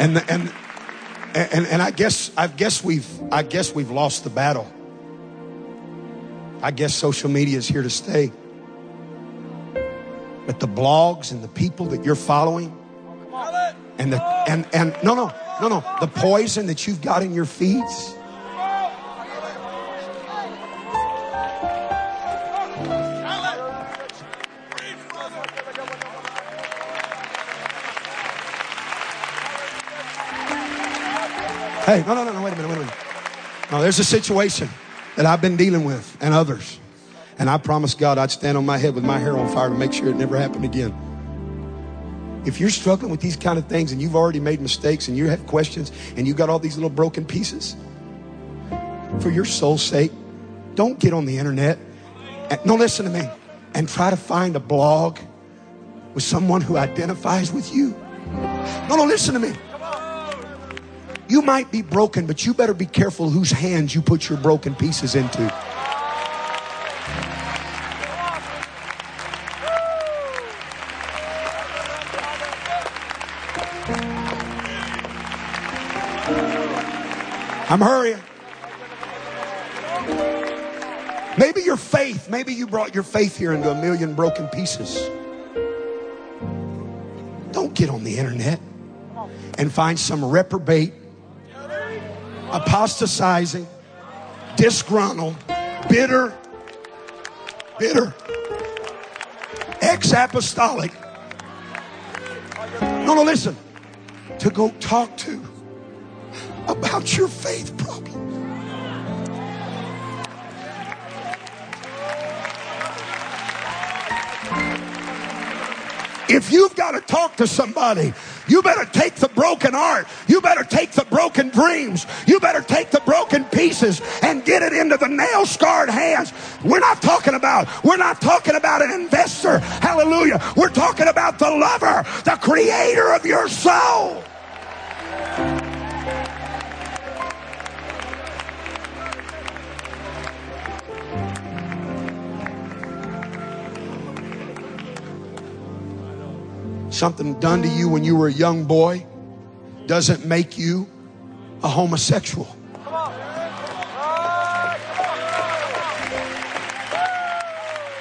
and and and and I guess I guess we've I guess we've lost the battle. I guess social media is here to stay. But the blogs and the people that you're following and the and and no no no no the poison that you've got in your feeds Hey, no, no, no, no, wait a minute, wait a minute. No, there's a situation that I've been dealing with and others. And I promised God I'd stand on my head with my hair on fire to make sure it never happened again. If you're struggling with these kind of things and you've already made mistakes and you have questions and you got all these little broken pieces, for your soul's sake, don't get on the internet. And, no, listen to me. And try to find a blog with someone who identifies with you. No, no, listen to me. You might be broken, but you better be careful whose hands you put your broken pieces into. I'm hurrying. Maybe your faith, maybe you brought your faith here into a million broken pieces. Don't get on the internet and find some reprobate, apostatizing, disgruntled, bitter, bitter, ex apostolic. No, no, listen. To go talk to about your faith problem. If you've got to talk to somebody, you better take the broken art. You better take the broken dreams. You better take the broken pieces and get it into the nail scarred hands. We're not talking about, we're not talking about an investor. Hallelujah. We're talking about the lover, the creator of your soul. Something done to you when you were a young boy doesn't make you a homosexual.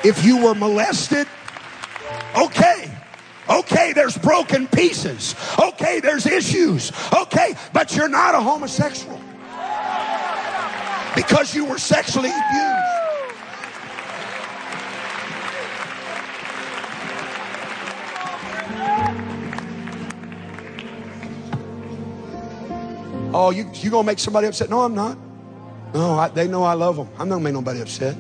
If you were molested, okay. Okay, there's broken pieces. Okay, there's issues. Okay, but you're not a homosexual because you were sexually abused. Oh, you you gonna make somebody upset? No, I'm not. No, I, they know I love them. I'm not gonna make nobody upset.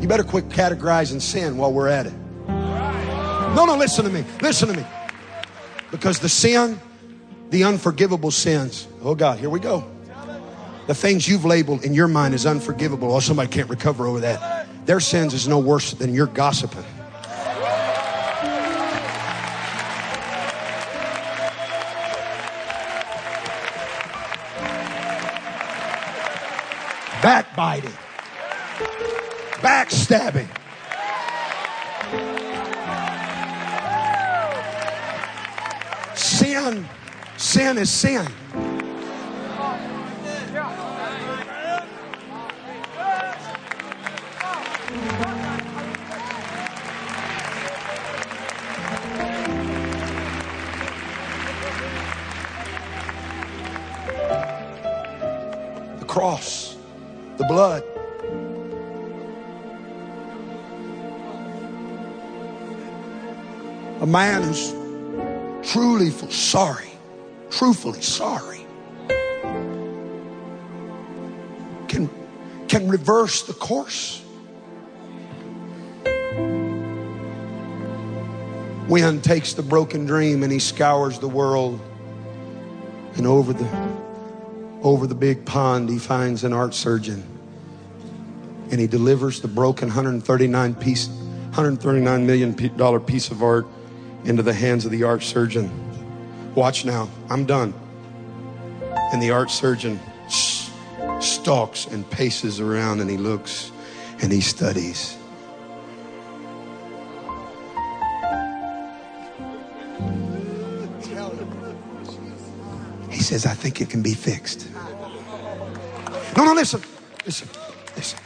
You better quit categorizing sin while we're at it. No, no, listen to me. Listen to me. Because the sin, the unforgivable sins. Oh God, here we go. The things you've labeled in your mind as unforgivable. Oh, somebody can't recover over that. Their sins is no worse than your gossiping. Backbiting, backstabbing. Sin, sin is sin. A man who's truly sorry, truthfully sorry, can, can reverse the course. Wynn takes the broken dream and he scours the world. And over the over the big pond he finds an art surgeon. And he delivers the broken 139 piece 139 million dollar piece of art into the hands of the art surgeon. Watch now. I'm done. And the art surgeon stalks and paces around and he looks and he studies. He says, I think it can be fixed. No, no, listen, listen, listen.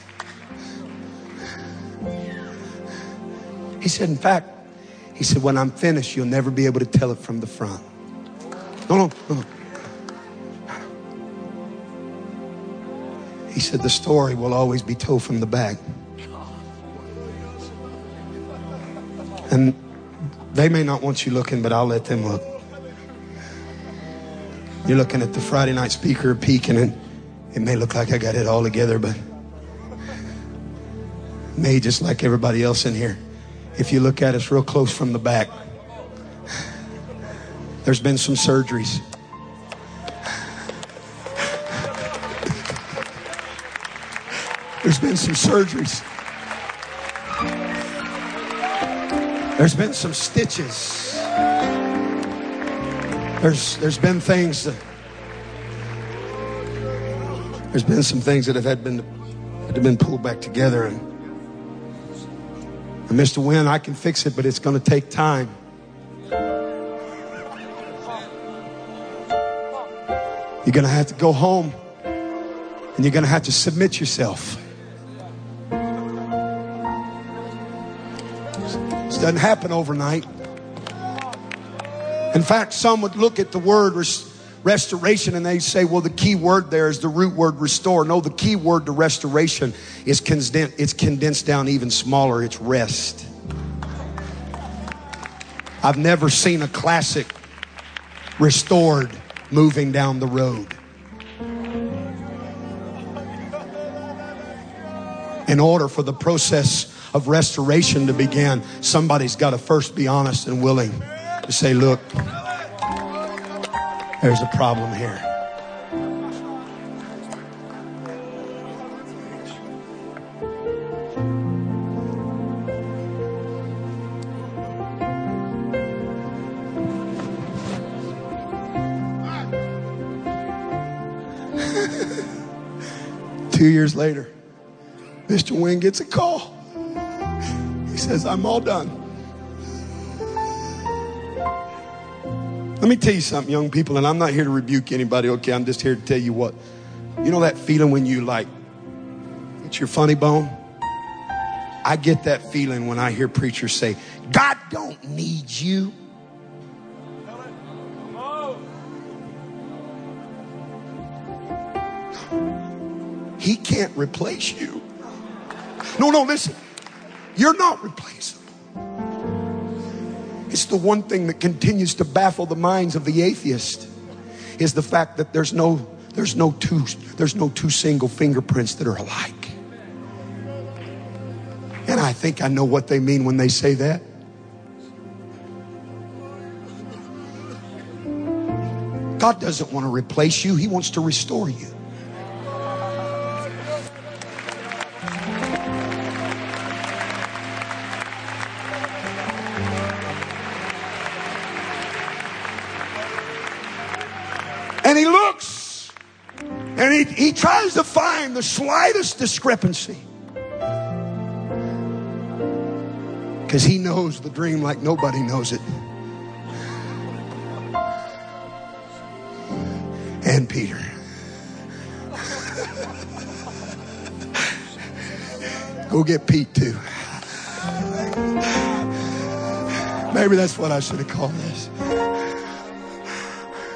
He said, in fact, he said, when I'm finished, you'll never be able to tell it from the front. No, no, no. He said, the story will always be told from the back. And they may not want you looking, but I'll let them look. You're looking at the Friday night speaker peeking, and it may look like I got it all together, but may just like everybody else in here. If you look at us real close from the back, there's been some surgeries. There's been some surgeries. There's been some stitches. There's, there's been things that, there's been some things that have had been, have been pulled back together. And, and Mr. Wynn, I can fix it, but it's going to take time. You're going to have to go home and you're going to have to submit yourself. This doesn't happen overnight. In fact, some would look at the word restoration and they say, well, the key word there is the root word restore. No, the key word to restoration is condensed, it's condensed down even smaller. It's rest. I've never seen a classic restored moving down the road. In order for the process of restoration to begin, somebody's got to first be honest and willing to say, look, there's a problem here. Years later, Mr. Wynn gets a call. He says, I'm all done. Let me tell you something, young people, and I'm not here to rebuke anybody, okay? I'm just here to tell you what. You know that feeling when you like, it's your funny bone? I get that feeling when I hear preachers say, God don't need you. He can't replace you. No, no, listen. You're not replaceable. It's the one thing that continues to baffle the minds of the atheist is the fact that there's no there's no two there's no two single fingerprints that are alike. And I think I know what they mean when they say that. God doesn't want to replace you, He wants to restore you. He tries to find the slightest discrepancy. Because he knows the dream like nobody knows it. And Peter. Go get Pete too. Maybe that's what I should have called this.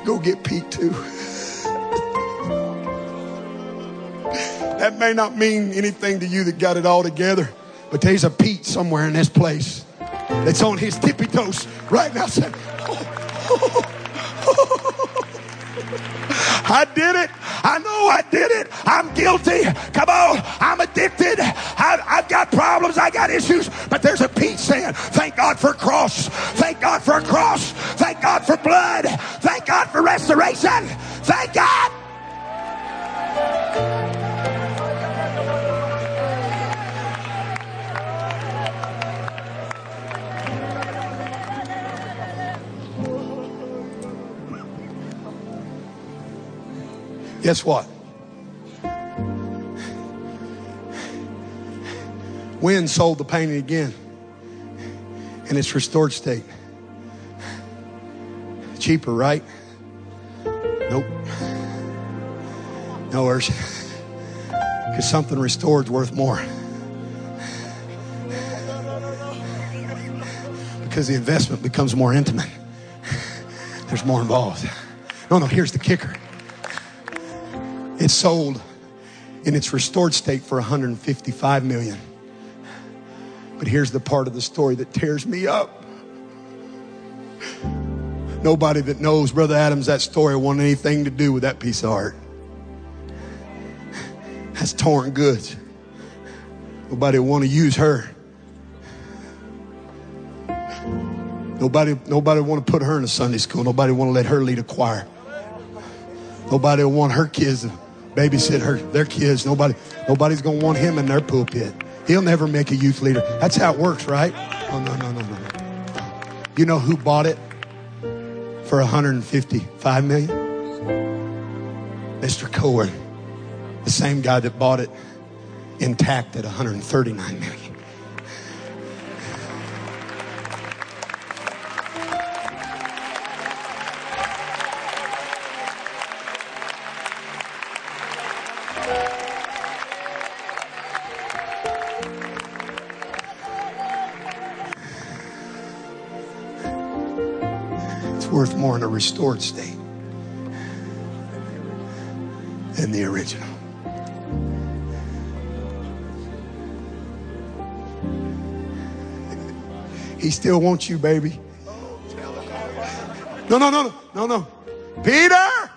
Go get Pete too. May not mean anything to you that got it all together, but there's a Pete somewhere in this place that's on his tippy toes right now saying, I did it. I know I did it. I'm guilty. Come on. I'm addicted. I've, I've, got problems. I got issues. But there's a Pete saying, thank God for a cross. Thank God for a cross. Thank God for blood. Thank God for restoration. Thank God. Guess what? Wynn sold the painting again in its restored state. Cheaper, right? Nope. No, Ursh. Because something restored is worth more. Because the investment becomes more intimate. There's more involved. No, no, here's the kicker. It sold in its restored state for 155 million. But here's the part of the story that tears me up. Nobody that knows Brother Adams that story want anything to do with that piece of art. That's torn goods. Nobody want to use her. Nobody, nobody want to put her in a Sunday school. Nobody want to let her lead a choir. Nobody want her kids babysit her their kids. Nobody nobody's gonna want him in their pulpit. He'll never make a youth leader. That's how it works, right? Oh no, no, no, no. You know who bought it for 155 million? Mr. Cohen. The same guy that bought it intact at 139 million. More in a restored state than the original. He still wants you, baby. No, no, no, no, no, no. Peter!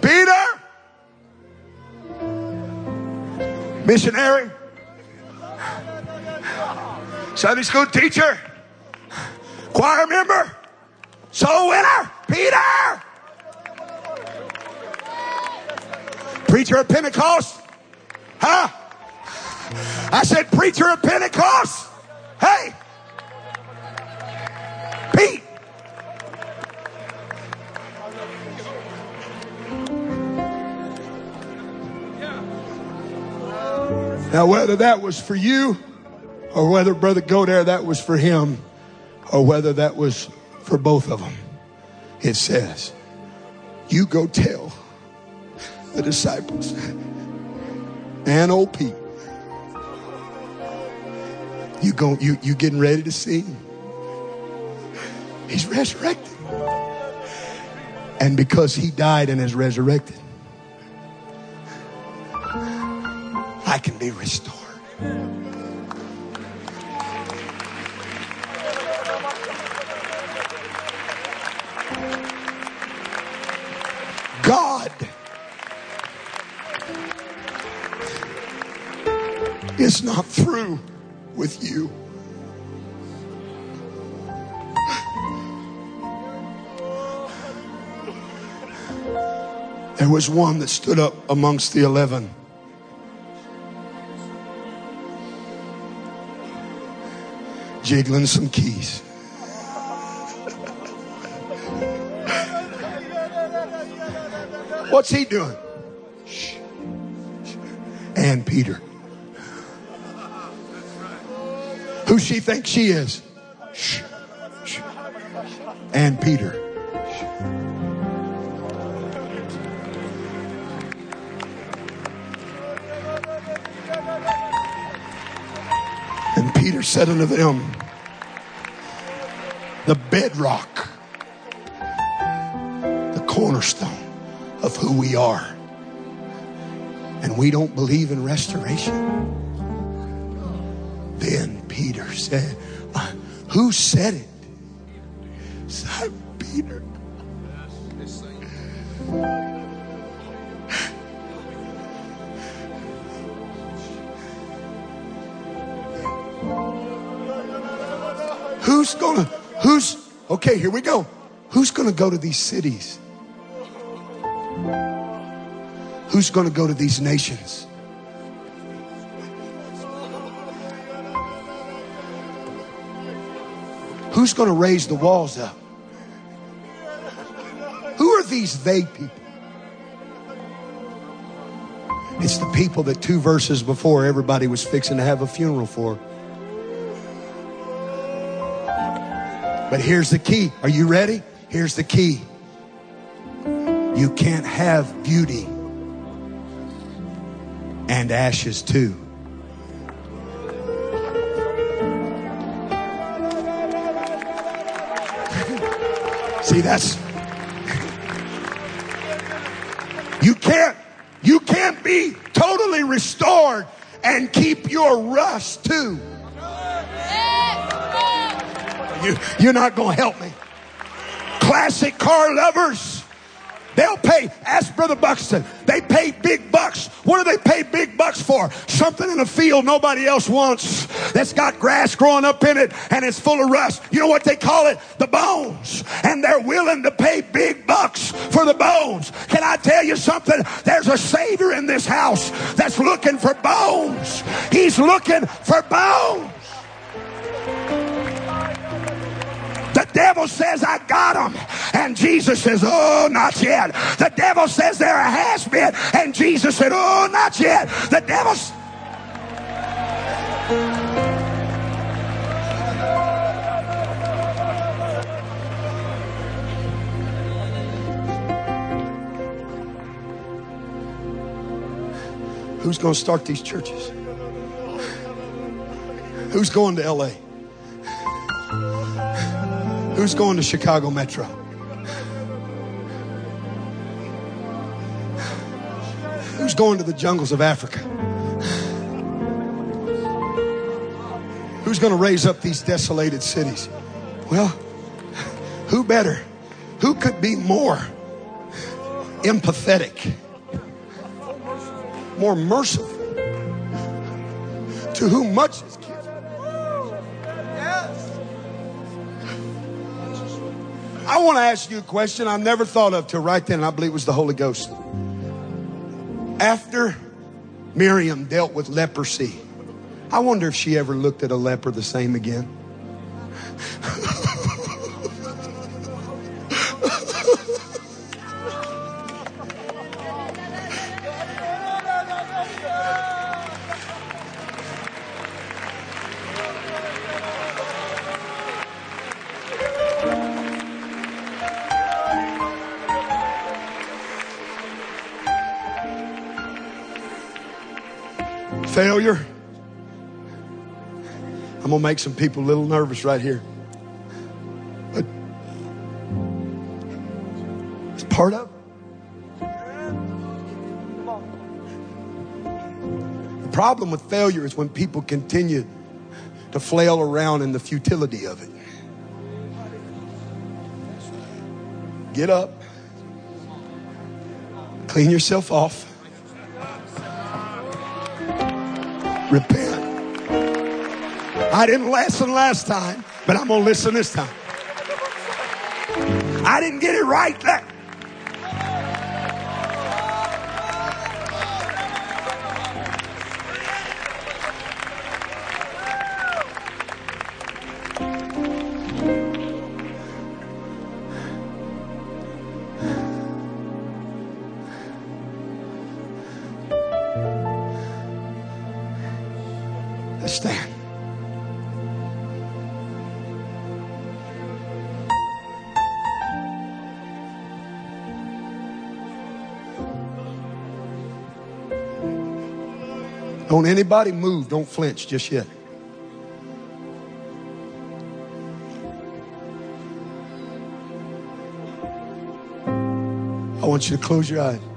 Peter! Missionary? Sunday school teacher, choir member, soul winner, Peter. Preacher of Pentecost, huh? I said, preacher of Pentecost. Hey, Pete. Now, whether that was for you or whether Brother Godare that was for him, or whether that was for both of them. It says, You go tell the disciples and old Pete. You go, you you getting ready to see him. He's resurrected. And because he died and is resurrected, I can be restored. Is not through with you. There was one that stood up amongst the eleven. Jiggling some keys. What's he doing? And Peter. Who she thinks she is? Shh. Shh. And Peter. And Peter said unto them, The bedrock the cornerstone of who we are. And we don't believe in restoration. Peter said, uh, Who said it? Simon Peter. Who's gonna, who's, okay, here we go. Who's gonna go to these cities? Who's gonna go to these nations? Who's gonna raise the walls up? Who are these they people? It's the people that two verses before everybody was fixing to have a funeral for. But here's the key. Are you ready? Here's the key. You can't have beauty and ashes too. See, that's you can't you can't be totally restored and keep your rust too. You, you're not going to help me. Classic car lovers. They'll pay, ask Brother Buxton, they pay big bucks. What do they pay big bucks for? Something in a field nobody else wants that's got grass growing up in it and it's full of rust. You know what they call it? The bones. And they're willing to pay big bucks for the bones. Can I tell you something? There's a Savior in this house that's looking for bones. He's looking for bones. The devil says, I got them. And Jesus says, Oh, not yet. The devil says there has been. And Jesus said, Oh, not yet. The devil's. Who's going to start these churches? Who's going to LA? Who's going to Chicago Metro? Who's going to the jungles of Africa? Who's going to raise up these desolated cities? Well, who better? Who could be more empathetic, more merciful to whom much is I want to ask you a question I never thought of till right then. And I believe it was the Holy Ghost. After Miriam dealt with leprosy, I wonder if she ever looked at a leper the same again. Failure. I'm going to make some people a little nervous right here. But it's part of. The problem with failure is when people continue to flail around in the futility of it. Get up, clean yourself off, repent. I didn't listen last time, but I'm going to listen this time. I didn't get it right that. Don't anybody move. Don't flinch just yet. I want you to close your eyes.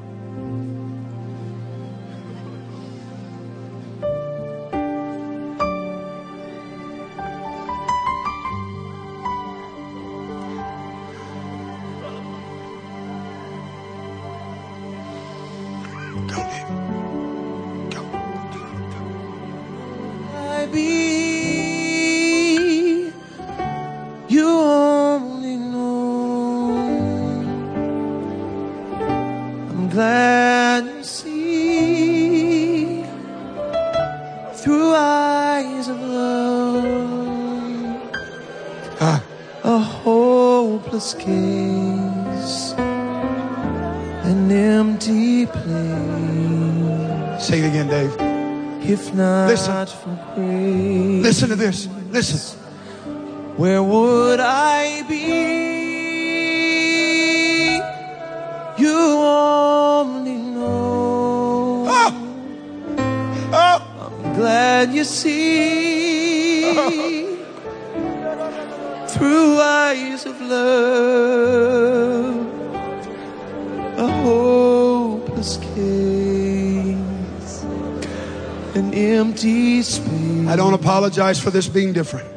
Apologize for this being different.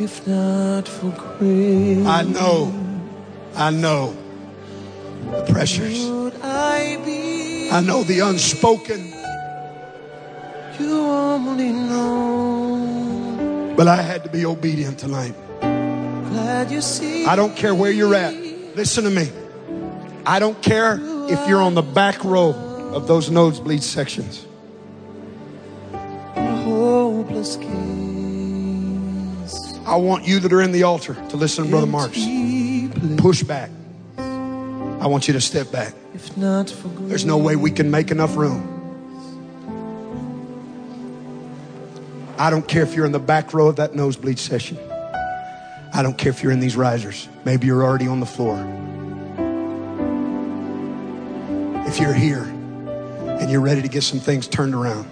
If not for grace, I know. I know the pressures. I? I know the unspoken, You only know. but I had to be obedient tonight. Glad you see. I don't care where you're at. Listen to me. I don't care if you're on the back row of those nosebleed sections. hopeless. I want you that are in the altar to listen to Brother Marks. Push back. I want you to step back. There's no way we can make enough room. I don't care if you're in the back row of that nosebleed session. I don't care if you're in these risers. Maybe you're already on the floor. If you're here and you're ready to get some things turned around.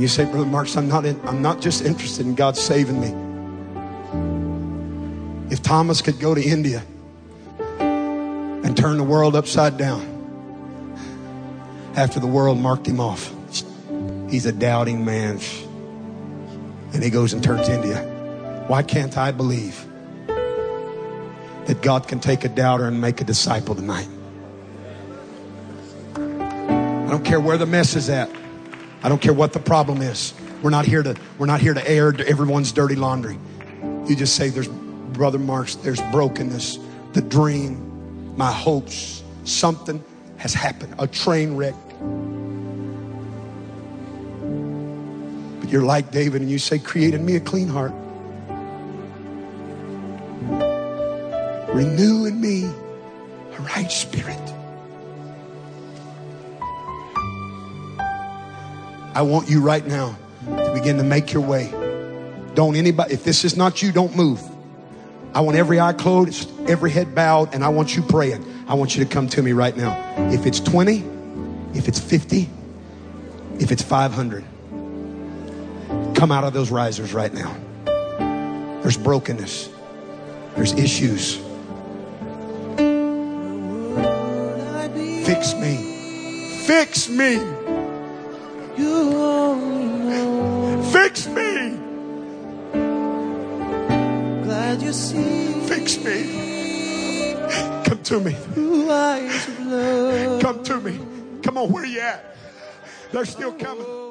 And you say, Brother Marks, I'm not, in, I'm not just interested in God saving me. If Thomas could go to India and turn the world upside down after the world marked him off. He's a doubting man. And he goes and turns India. Why can't I believe that God can take a doubter and make a disciple tonight? I don't care where the mess is at. I don't care what the problem is. We're not here to we're not here to air everyone's dirty laundry. You just say there's brother Marks, there's brokenness, the dream, my hopes, something has happened, a train wreck. But you're like David and you say, Create in me a clean heart. Renew in me a right spirit. I want you right now to begin to make your way. Don't anybody, if this is not you, don't move. I want every eye closed, every head bowed, and I want you praying. I want you to come to me right now. If it's 20, if it's 50, if it's 500, come out of those risers right now. There's brokenness, there's issues. Fix me. Fix me. You only know. Fix me. Glad you see Fix me. Come to me. through eyes of love. Come to me. Come on, where you at? They're still coming.